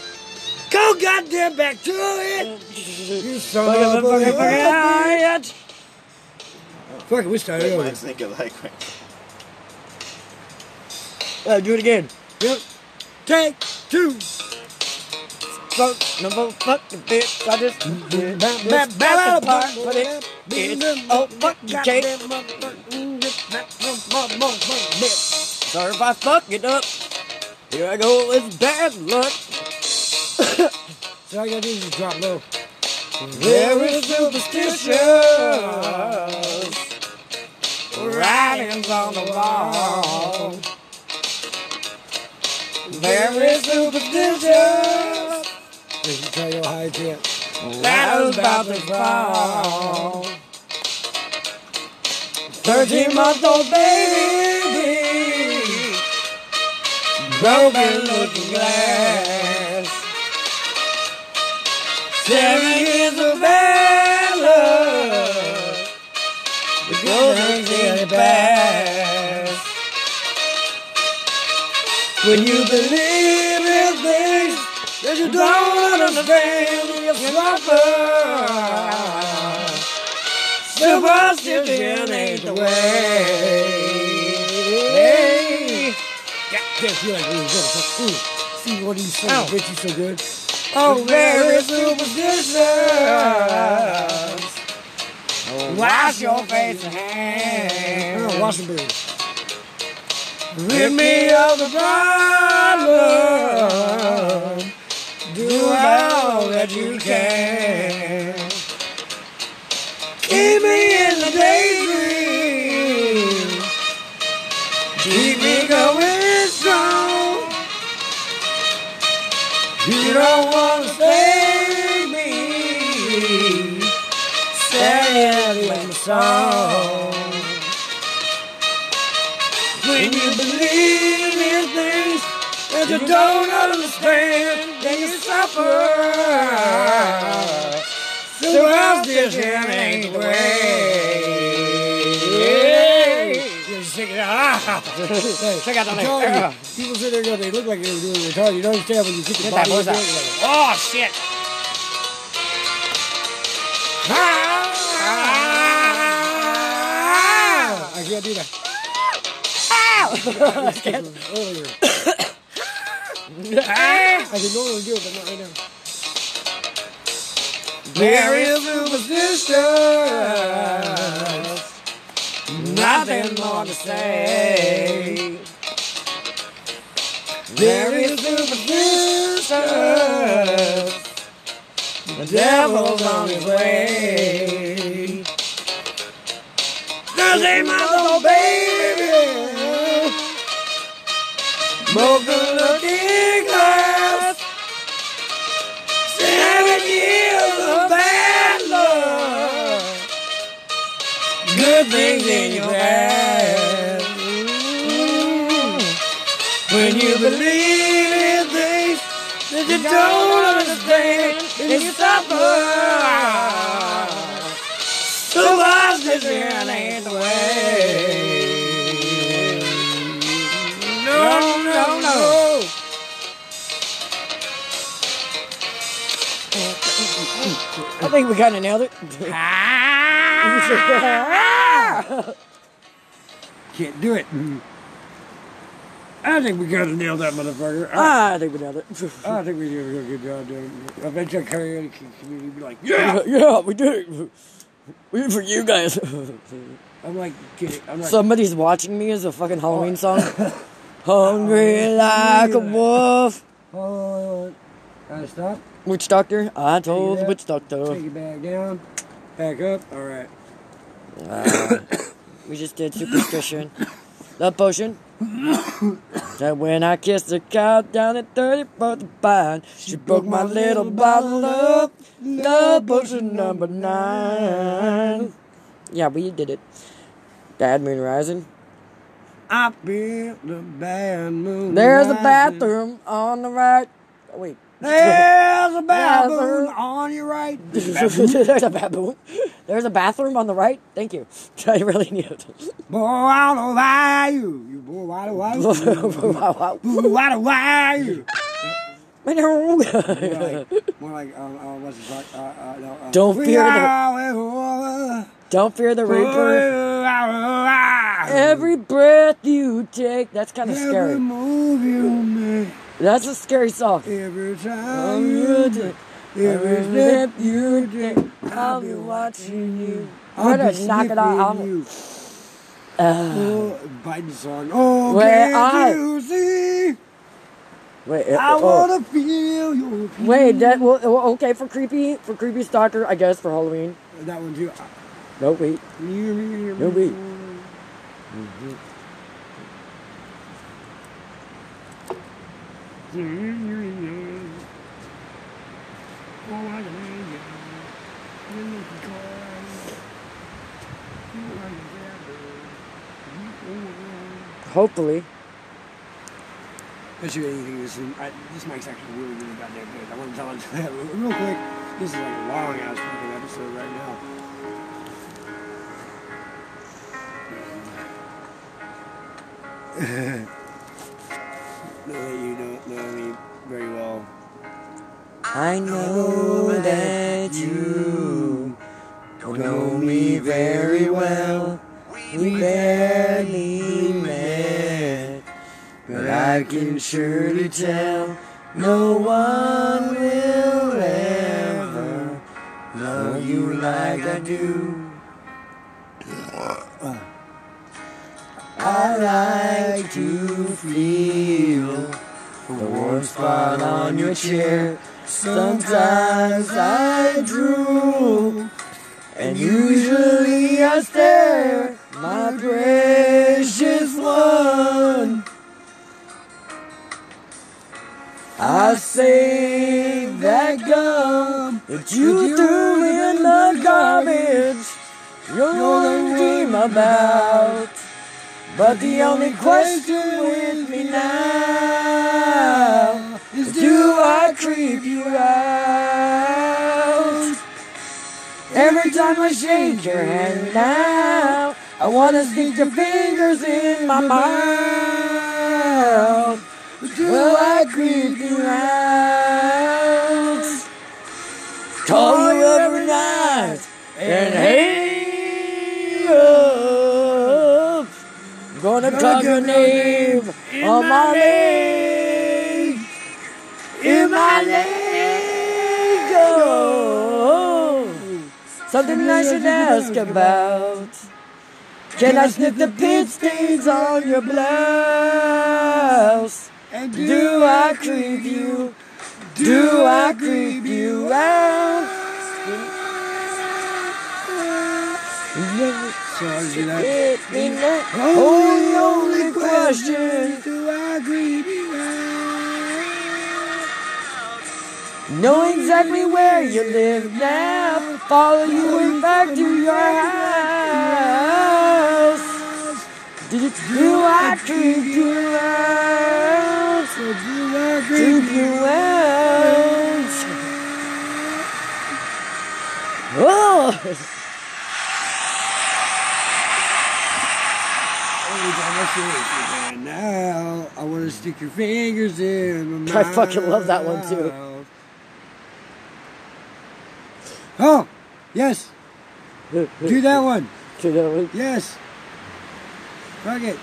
Crap. Go goddamn back to it. You son Fucking, of a fucking, fucking, bitch. bitch. Fuck it, we started Make over. mine think of like Uh, do it again. Yep. Take two. Fuck, no, fuck the bitch. I just did Ba- this ba- ba- fucking ba- part, ba- but it is oh fuck you, Jake. Goddamn motherfucker. Bitch. Sorry if I fuck it up. Here I go with bad luck. So all you gotta do is drop low. Very superstitious. Writings on the wall. Very superstitious. You can tell your high tip. That was about to fall. Thirteen month old baby. Broken looking glass. Seven years of bad luck. The golden really past. When you believe in things that you don't understand, you suffer. Superstition ain't the way. Goddamn, feel like really good. Ooh, see what you say, Ow. bitch, you so good. Oh, very superstitious. Wash your face and hands. Oh, Washington. Rid me of the problem. Do all that you can. Don't want to save me. In the song. When you believe in things that you don't understand, then you suffer. Superstition ain't the way. Yeah, just shake it out. Ah! Check out the I'm neck. telling you, people sit there they look like they were doing retarded. You don't understand when you kick the body out. like, Oh shit! ah! I can't do that. Earlier. I can normally do it, but not right now. Very superstitious. Nothing more to say. Very superstitious. The devil's on his way. There's my mother baby. Broken looking Things in your past. When you believe in things that you don't understand, then you suffer. Superstition ain't the way. No, no, no. I think we kind of nailed it. Can't do it. Mm. I think we gotta nail that motherfucker. I, I think we nailed it. I think we did a real good job doing it. I bet you karaoke community would be like, yeah! yeah, we did it. We did it for you guys. I'm like, kidding. I'm like, Somebody's watching me as a fucking Halloween oh, song. Hungry like a wolf. hold on. Gotta stop. Witch doctor. I told the witch doctor. Take it back down. Back up. All right. Uh, we just did superstition. The potion. that when I kissed the cow down at 34th and Pine, she broke my little bottle of love potion number nine. Yeah, we did it. Bad Moon Rising. I feel the bad moon. There's a bathroom on the right. Wait. There's a Bathroom. on your right. There's a bathroom. There's a bathroom on the right. Thank you. I really need it. Boy, I don't lie you. You boy, why do I? wow, wow. Why do I? you? More Don't like, more like, um, uh, what's it? Uh, uh, no, uh, Don't fear the- are fear the reaper. Every Every breath you take. That's kind of Every scary. move you make, That's a scary song. every time you take, every step you take, I'll be watching you. I'll We're be gonna knock it out. I'm- you. Uh, Oh, Biden song. Oh, Wait, can't I- you see? wait, I oh, wanna feel your wait. That well, okay for creepy for creepy stalker. I guess for Halloween. That one too. No wait. No wait. Hopefully. You anything this is, I, this mic's actually really, really goddamn good. I want to tell you that real quick. This is like a long ass fucking episode right now. that you don't know me very well. I know that you don't know me very well. We barely met, but I can surely tell no one will ever know you like I do. I like to feel the warm spot on your chair. Sometimes I drool, and usually I stare, my precious one. I save that gum that you threw in the garbage. You're gonna dream about. But the only question with me now is do I creep you out? Every time I shake your hand now, I wanna stick your fingers in my mouth. Do I creep you out? Call you every night and hang Call your name on my leg. In my leg. Oh, something I should ask about. Can I sniff the pit stains on your blouse? And Do I creep you? Do I creep you out? Be not oh, the only question. Do I out? Know exactly where you live now. Follow you back to your house. Do, do I creep you out? Do I Creep you out? Oh! Every time I see it, and now I want to stick your fingers in my I fucking love that one, too. Oh, yes, do that one. Do that one. Yes. Fuck it.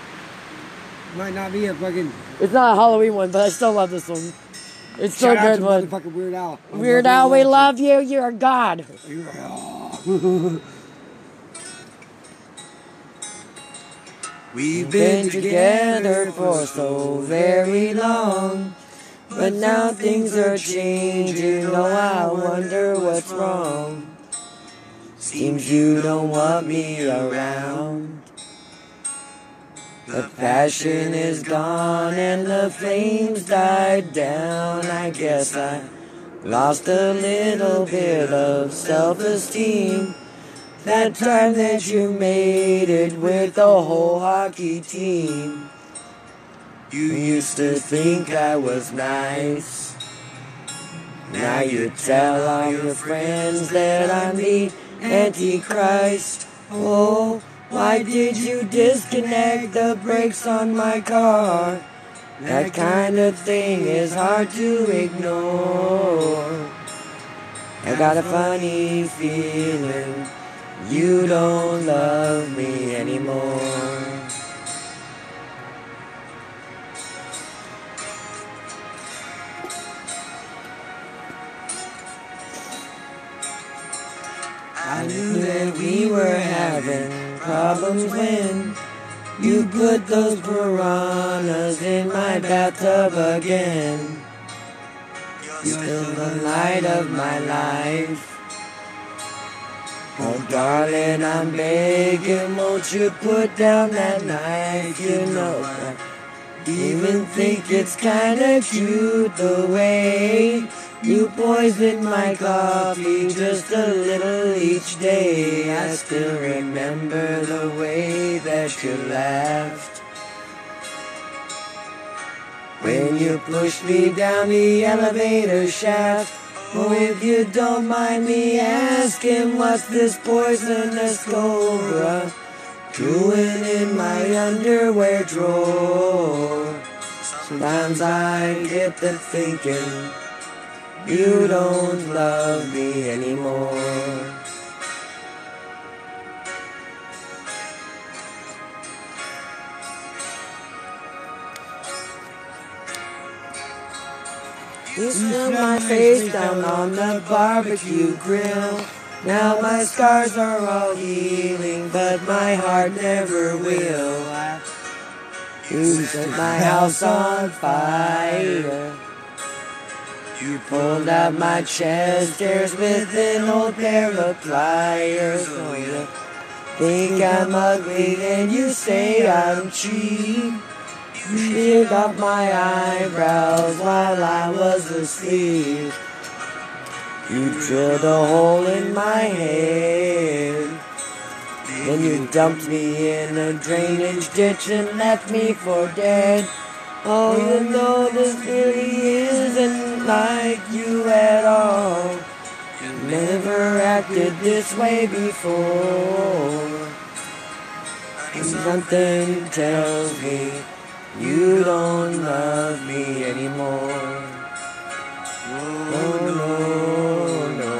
Might not be a fucking. It's not a Halloween one, but I still love this one. It's so Shout out good one. Weird Al. Weird Al, we love you. You're a god. Weird Al. We've been together for so very long, but now things are changing. Oh, I wonder what's wrong. Seems you don't want me around. The passion is gone and the flames died down. I guess I lost a little bit of self esteem. That time that you made it with the whole hockey team. You used to think I was nice. Now you tell all your friends that I'm the Antichrist. Oh, why did you disconnect the brakes on my car? That kind of thing is hard to ignore. I got a funny feeling you don't love me anymore. I knew that we were having problems when you put those piranhas in my bathtub again. You're still the light of my life. Oh, darling, I'm begging, won't you put down that knife? You know, I even think it's kinda cute the way you poison my coffee just a little each day. I still remember the way that you laughed. When you pushed me down the elevator shaft. Oh, if you don't mind me asking, what's this poisonous cobra doing in my underwear drawer? Sometimes I get to thinking you don't love me anymore. You slid my face down on the barbecue grill. Now my scars are all healing, but my heart never will. You set my house on fire. You pulled out my chest hairs with an old pair of pliers. Oh, you think I'm ugly and you say I'm cheap. You shaved off my eyebrows while I was asleep. You drilled a hole in my head. Then you dumped me in a drainage ditch and left me for dead. Oh, you know this really isn't like you at all. Never acted this way before. And something tells me you don't love me anymore. Oh no, no.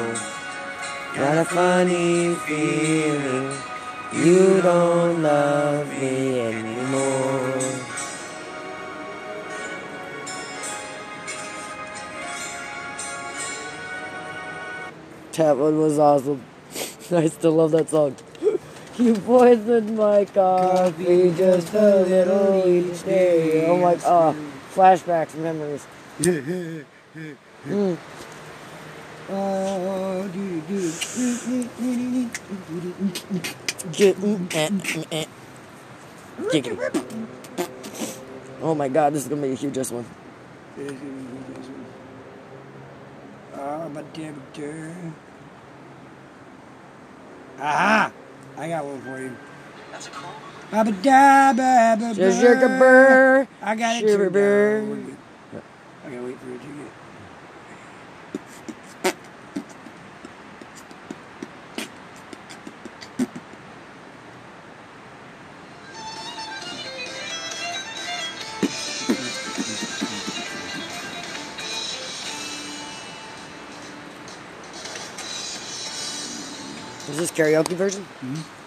Got a funny feeling you don't love me anymore. That one was awesome. I still love that song. You poisoned my coffee just a little each day. Oh my, oh, flashbacks, memories. Mm. Oh, do, do, Get-. Giggity. My god, this is gonna be a huge this one. Oh, but damn. Aha! I got one for you. That's a cool. Abba da ba ba Sugar ba. burr. I got it. Sugar too. Karaoke version? Mm-hmm.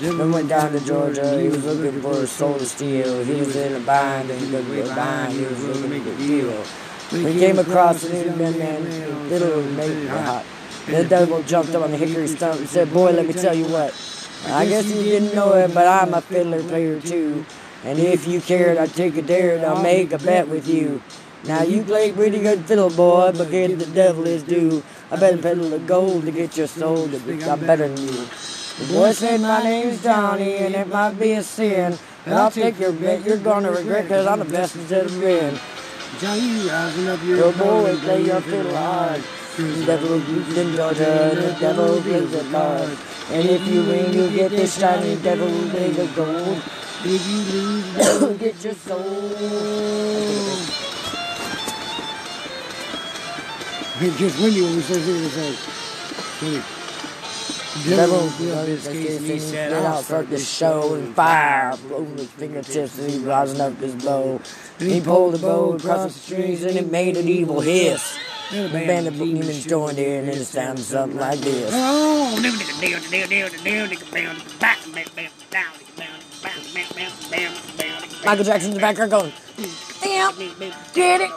Then went down to Georgia. He was looking for a soul to steal. He was in a bind and he couldn't get behind. He was looking to make a deal. We came across an Indian man, little made it hot. The devil jumped up on the hickory stump and said, Boy, let me tell you what. I guess you didn't know it, but I'm a fiddler player too. And if you cared, I'd take a dare and I'll make a bet with you. Now you play pretty good fiddle, boy, but give the devil his due. I better peddle the gold to get your soul to be I'm better than you. The boy said, My name's Johnny, and it might be a sin, but I'll take your bet. You're gonna regret, cause I'm the best that's ever been. Johnny, rising up your Your boy play your fiddle hard. The devil lives in Georgia, the devil plays a card. And if you win, you get this shiny devil made of gold. If you lose, You'll get your soul. Just when you always start singing the song. Johnny. Devil, this and he set out for the show and fire, blowing his fingertips and he rising up his bow. And he pulled the bow across the strings and it made an evil hiss. Then the band of demons joined in and it sounded something like this. Oh, Michael Jackson's in the background going, mm, Damn, get it,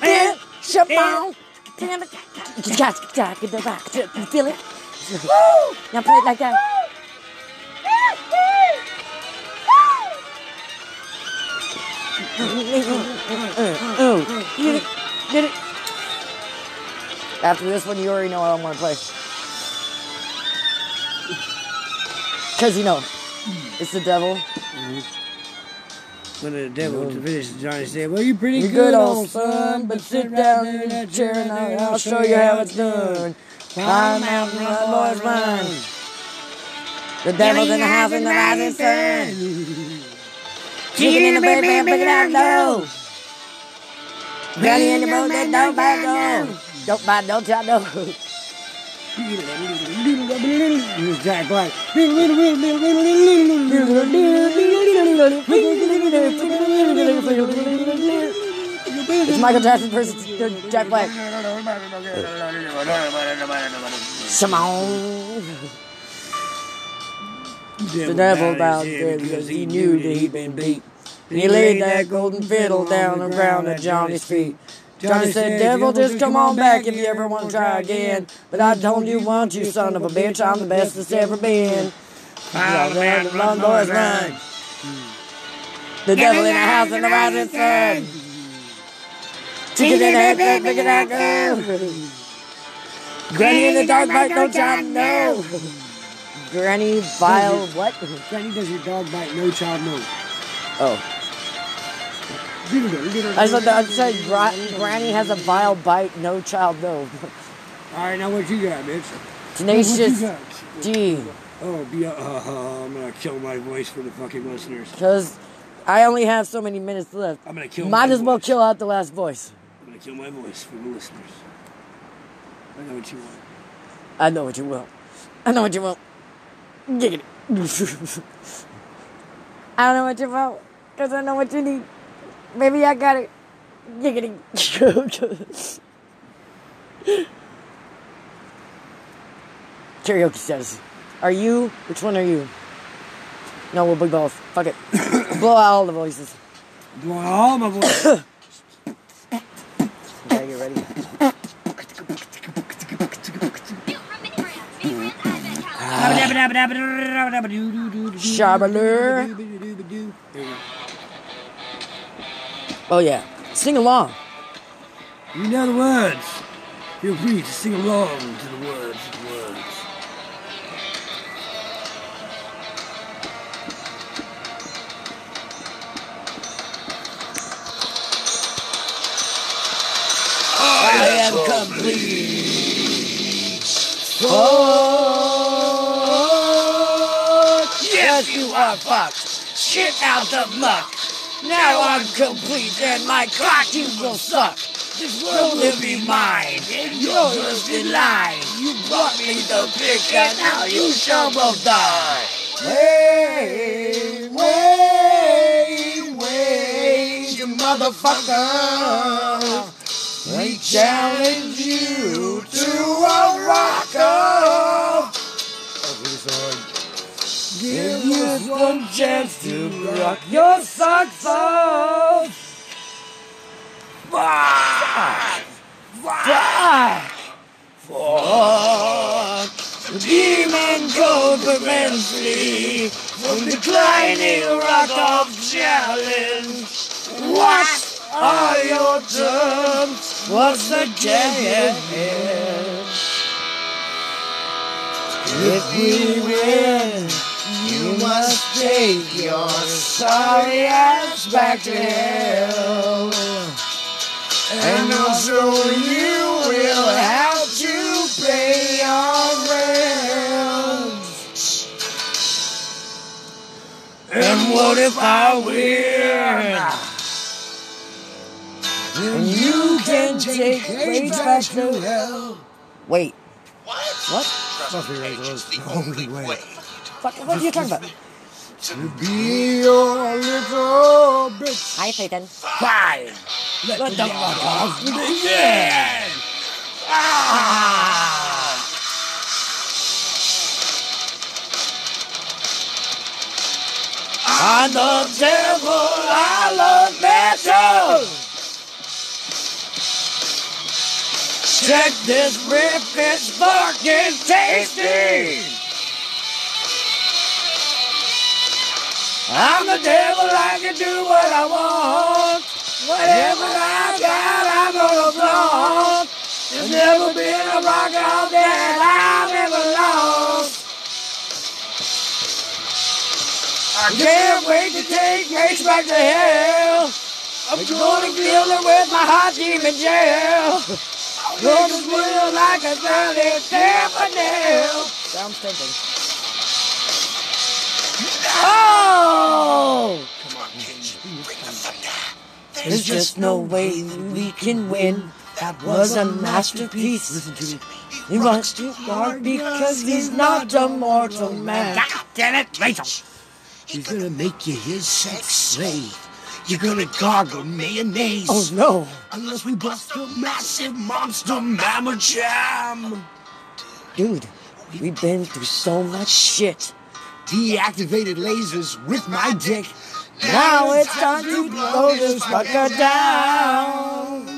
get it, shut down. You feel it? Now play it like that. It, get it. After this one, you already know I want to play. Cause you know, it's the devil. Mm-hmm. When the devil to finish, Johnny said, "Well, you pretty You're good, old son, but sit down in that chair and I'll, I'll show you how it's done. Climb out and run, boys, run. The devil's in the house in the rising sun. Chicken in the bed, man, pick it out, no. Granny in the boat, that don't bite, no. Don't bite, don't tell, no. It's Michael Jackson versus Jack Black. Simone. The devil bowed dead because he knew that he'd been beat. And he laid that golden fiddle down at Johnny's feet. Johnny said, Devil, just come on back if you ever want to try again. But I told you once, you son of a bitch, I'm the best that's ever been. Run, run, run, boys, run. The devil in the house and the rising sun. Chicken in the head, bed, pick it out, go. Granny in the dark bite, no child, no. Granny vile, what? Granny does your dog bite, no child, no. Oh. I said, I said gra- Granny has a vile bite, no child, no. All right, now what you got, bitch? Tenacious got? D. Oh, be, uh, uh, I'm gonna kill my voice for the fucking listeners. Because I only have so many minutes left. I'm gonna kill. Might my as well voice. kill out the last voice. I'm gonna kill my voice for the listeners. I know what you want. I know what you will. I know what you will. Giggity. I don't know what you want, because I know what you need. Maybe I got it. Giggity. Karaoke status. Are you? Which one are you? No, we'll be both. Fuck it. Blow out all the voices. Blow out all my voice. Okay, you ready? Shabaloo. Oh yeah. Sing along. You know the words. Feel free to sing along to the words of the words. I am complete. Oh, oh. yes, you are fucked. Shit out the muck. Now I'm complete, and my cock you will suck. This world will be mine, and yours in line. You brought me the pick, and now you shall both die. Wait, wait, wait, you motherfucker. We challenge you to a rock off. Give you one chance to rock your socks off. Fuck! Fuck! Fuck! The demon prevents me from declining rock off challenge. What are your terms? What's the challenge? If we win, you must take your sorry ass back to hell. And also you will have to pay your rent. And what if I win? Then you can take Rage back to hell. Wait, What? what? Must be Rage was the only way. Fuck, what are you talking about? To be your little bitch. Hi, Satan. Fine. Let, Let the the dog dog off begin. Ah! I'm the devil. I love metal. Check this rip, it's fucking tasty. I'm the devil, I can do what I want. Whatever I got, I'm gonna flaunt. There's never been a rock out that I've ever lost. I can't wait to take Grace back to hell. I'm gonna kill her with my hot demon gel. Gonna feel like a dirty nail. Sounds tempting. Oh! There's just no way that we can win. That was a masterpiece. Listen to me. He wants to guard because he's not a mortal man. damn it, Rachel! He's gonna make you his sex slave. You're gonna gargle mayonnaise. Oh no! Unless we bust a massive monster mammal jam. Dude, we've been through so much shit. Deactivated lasers with my dick. Now it's time to blow this fucker down.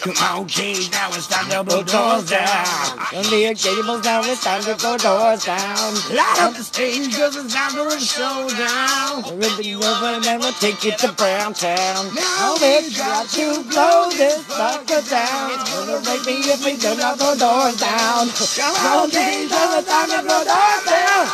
Come on, Cage, now it's time to blow doors down. The cables down, it's time to go doors down. Light up the stage, cause it's time for a showdown. Ripping over and then we'll take you to Brown Town. Now it's got to blow this fucker down. It's gonna break me if we do not go doors down. Come on, James, it's time to go doors down.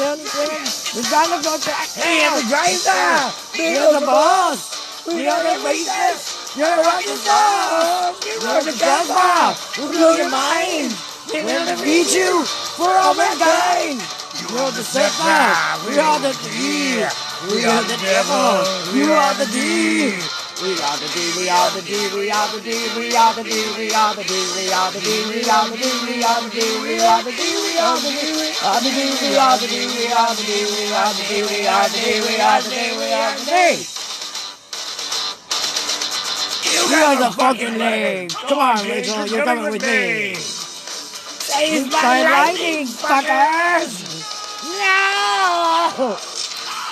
We're trying to go back. Hey, it's a grinder. You're the boss. We are the racist. You're the star. You're the grandpa. We'll blow your mind. We're gonna beat you for all mankind. You're the Sigma. We are the D. We are the devil. You are the D. We are the D, we are the D, we are the D, we are the D, we are the D, we are the D, we are the D, we are the D, we are the D, we are the D, we are the D, we are the D, we are the D, we are the D, we are the D, we are the D, we are the D. You are the fucking legs. Come on, Rachel, you're coming with me. Save my lightning, fuckers! No!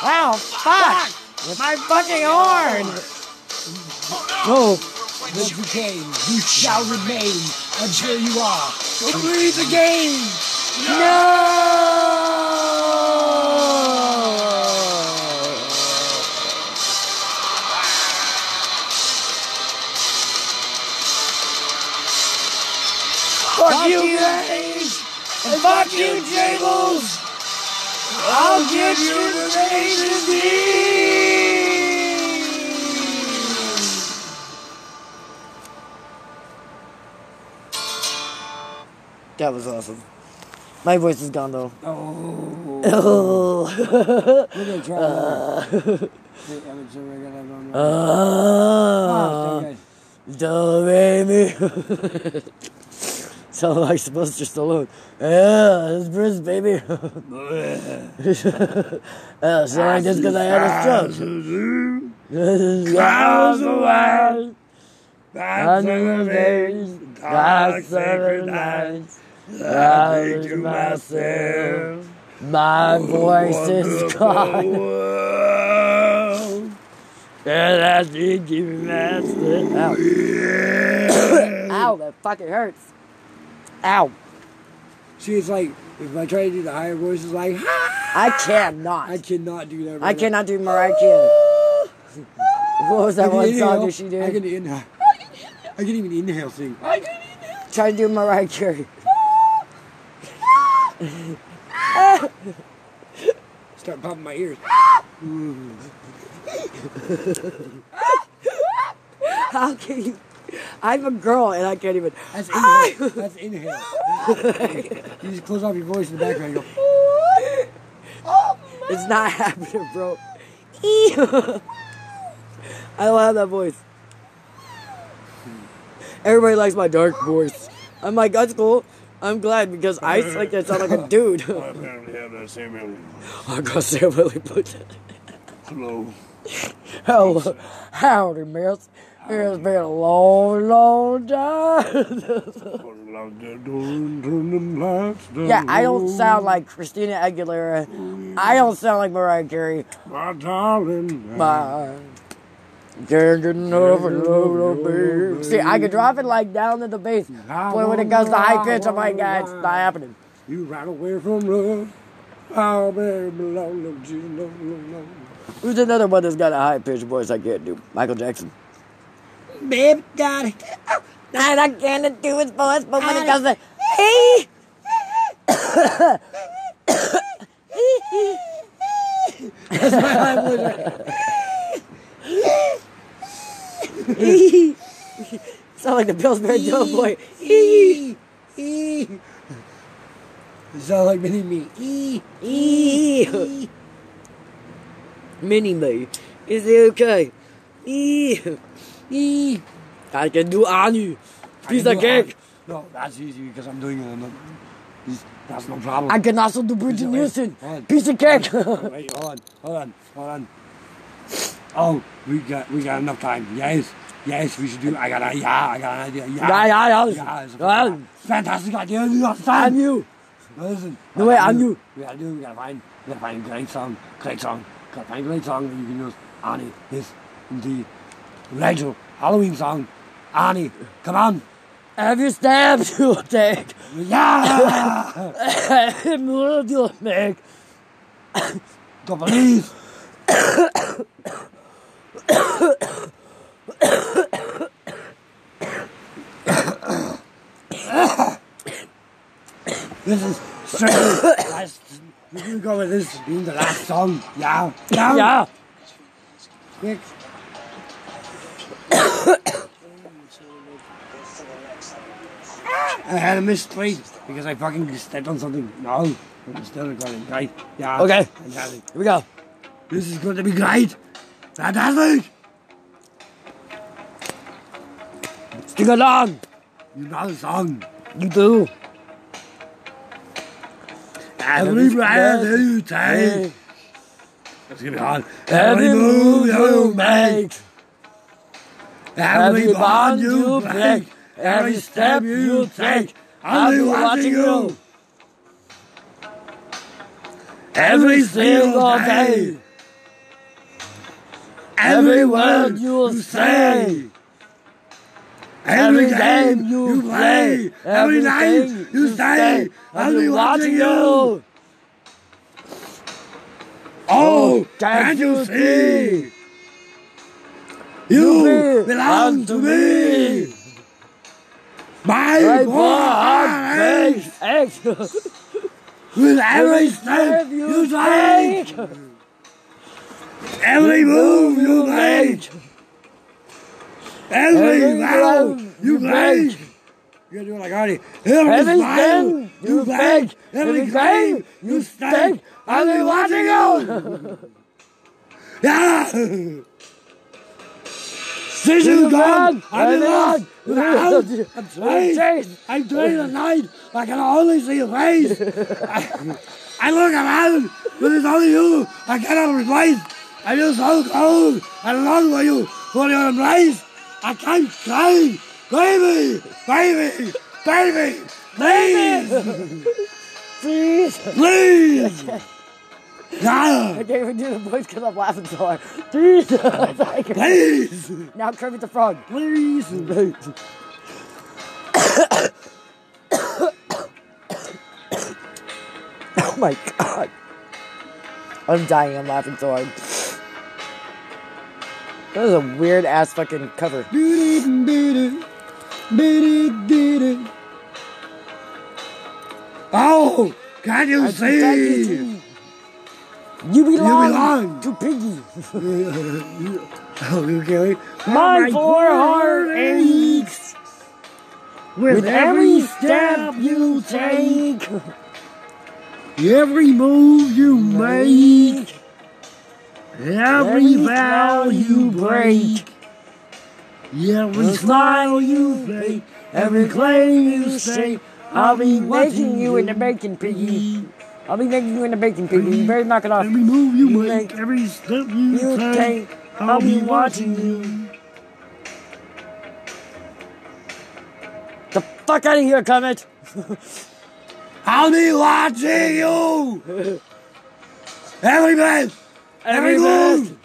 Wow, fuck! With my fucking horn! No! Whence you came, you shall remain until you are complete again. No! got you, Jables. I'll get you the nation's That was awesome. My voice is gone though. Oh. oh. We're gonna try uh. another. oh. oh. Sound like Sylvester Stallone. Yeah, it's Bruce, baby. yeah, sound like just because I had a stroke. This is Clouds white, Under the days, dark summer nights, I was myself. My voice is gone. And I think you master. Ow. Ow, that fucking hurts. Ow. See, it's like if I try to do the higher voices, like ha, I cannot. I cannot do that. I right cannot do Mariah Carey. What was that one inhale. song that she do? I did? can inhale. I can even inhale sing. I can inhale. Try to do Mariah Carey. Start popping my ears. How can you? I'm a girl and I can't even. That's inhale. That's inhale. you just close off your voice in the background. You go. Oh, It's not happening, bro. I don't have that voice. Everybody likes my dark voice. I'm like, that's cool. I'm glad because I like to sound like a dude. apparently have that same ability. I got Sam Willie put Hello. Hello, howdy, miss. It's been a long, long time. yeah, I don't sound like Christina Aguilera. I don't sound like Mariah Carey. My darling. My can't get enough of. See, I can drop it like down to the bass, but when it comes to high pitch, I'm like, God, it's not happening. You ran away from love. Oh, baby, long, long, long, long, long. Who's another one that's got a high pitched voice I can't do? Michael Jackson. Baby, got it. And I can't do his voice, but when it comes to hey, That's my high voice right sound like the Pillsbury Doughboy. E. E. You sound like mini me. E. Eee. Mini me, is it okay? Eee. I can do Anu. Piece of cake. No, that's easy because I'm doing it. on the- That's no problem. I can also do Brigitte Nielsen. Piece of cake. Wait, hold on, hold on, hold on. Oh, we got we got enough time. Yes, yes, we should do. I got a yeah, I got an idea. Yeah, Yeah, yeah, yeah. yeah. It's a Yeah. fantastic idea. You understand? And you. Listen. No, wait, I'm you. We gotta do. We gotta find. We gotta find a great song. Great song. Gotta find a great song that you can use. Annie, this the regular Halloween song. Annie, come on. Every step you take, Yeah. every move you make. Go please. this is strictly last. We're gonna go with this being the last song. Yeah. Yeah. Yeah. I had a mistreat because I fucking stepped on something. No, I'm still recording. Right? Yeah. Okay. Fantastic. Here we go. This is going to be great. Fantastic. Sing along. You know the song. You do. Every breath you take. It's gonna be hard. Every move you make. Every bond you break. Every step you take. I'll be watching you. Every single day. Every word you say. Every game you play. Every night you stay. I'll be watching you. Oh, oh, can't you see? You belong to me. My poor heart aches with every step you take. Every move you make. Every vow you you break. break. You gotta do it like Artie. Every Every smile you fake. Every claim you stake. I'll be watching you. Yeah. You gone, been lost without a trace. I'm doing the night. I can only see your face. I, I look around, but it's only you. I cannot replace. I feel so cold. I long for you, for your embrace. I can't cry. Baby, baby, baby, please, Please. please. I can't even do the voice because I'm laughing so hard. Please. please, now Kermit the Frog. please. Oh my god. I'm dying. I'm laughing so hard. That was a weird ass fucking cover. Oh, can you see? You belong, belong. to Piggy. Okay. My poor heart aches with every step you take. Every move you make, every vow you break, every smile you fake, every claim you say, I'll be making you in the bacon piggy. I'll be making you in the baking piggy. You better knock it off. Every move you You make, make- every step you, You take, take, I'll be watching you. The fuck out of here, Comet. I'll be watching you. Every breath, every Every move,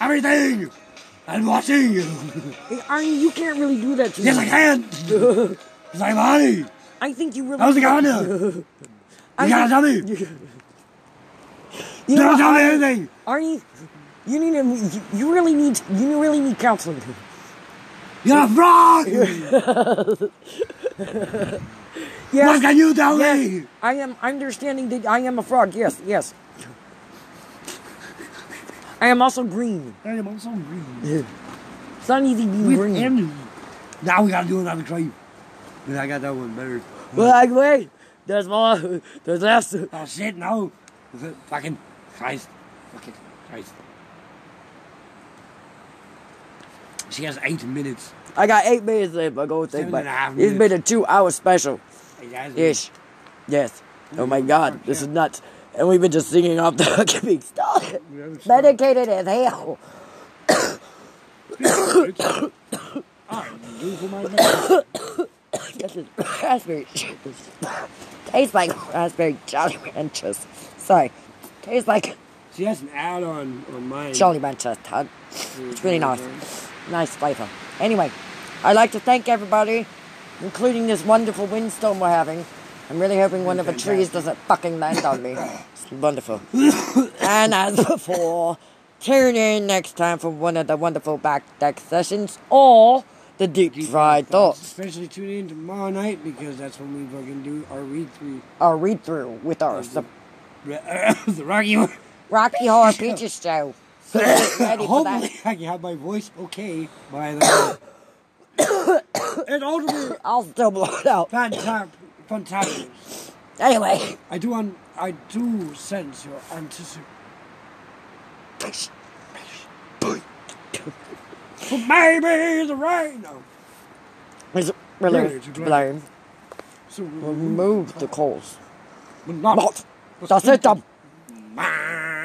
everything. I'm watching you. Hey, Arnie, you can't really do that to Yes, me. I can. Like money. I think you really. How's it going? You I gotta tell me. You Don't know, tell me Arnie, anything. Arnie, you need to, you- you really need you really need counseling. You're a frog. Yes, What can you tell yes, me? I am understanding that I am a frog. Yes, yes. I am also green. I am also green. It's not easy being With green. energy. Now we gotta do another try. But I got that one better. Like, wait, there's more. There's less. Oh shit, no. Fucking Christ. Fucking Christ. She has eight minutes. I got eight minutes left. I go think, but and it's been a two-hour special. Eight. Ish. Yes. Oh my God, this is nuts. And we've been just singing off the fucking big stuff. Medicated as hell. Do for my best. This is raspberry. Tastes like raspberry Jolly Ranchers. Sorry. Tastes like She has an ad on on mine. Jolly Ranchers, Todd. Mm-hmm, it's really nice. Mm-hmm. Nice flavor. Anyway, I'd like to thank everybody, including this wonderful windstorm we're having. I'm really hoping one of the trees doesn't fucking land on me. It's wonderful. and as before, tune in next time for one of the wonderful back deck sessions or the deep fried thoughts. Especially tune in tomorrow night because that's when we fucking do our read through. Our read through with our sup- the Rocky one. Rocky Horror Picture Show. So get ready for that. Hopefully, I can have my voice okay by the. and ultimately, I'll still blow it out. fantastic, fantastic. Anyway. I do un, I do sense your anticipation. Maybe the rain. No. Really it's a blame. So Remove the coals. but not. Not. That's it, dumb. Man.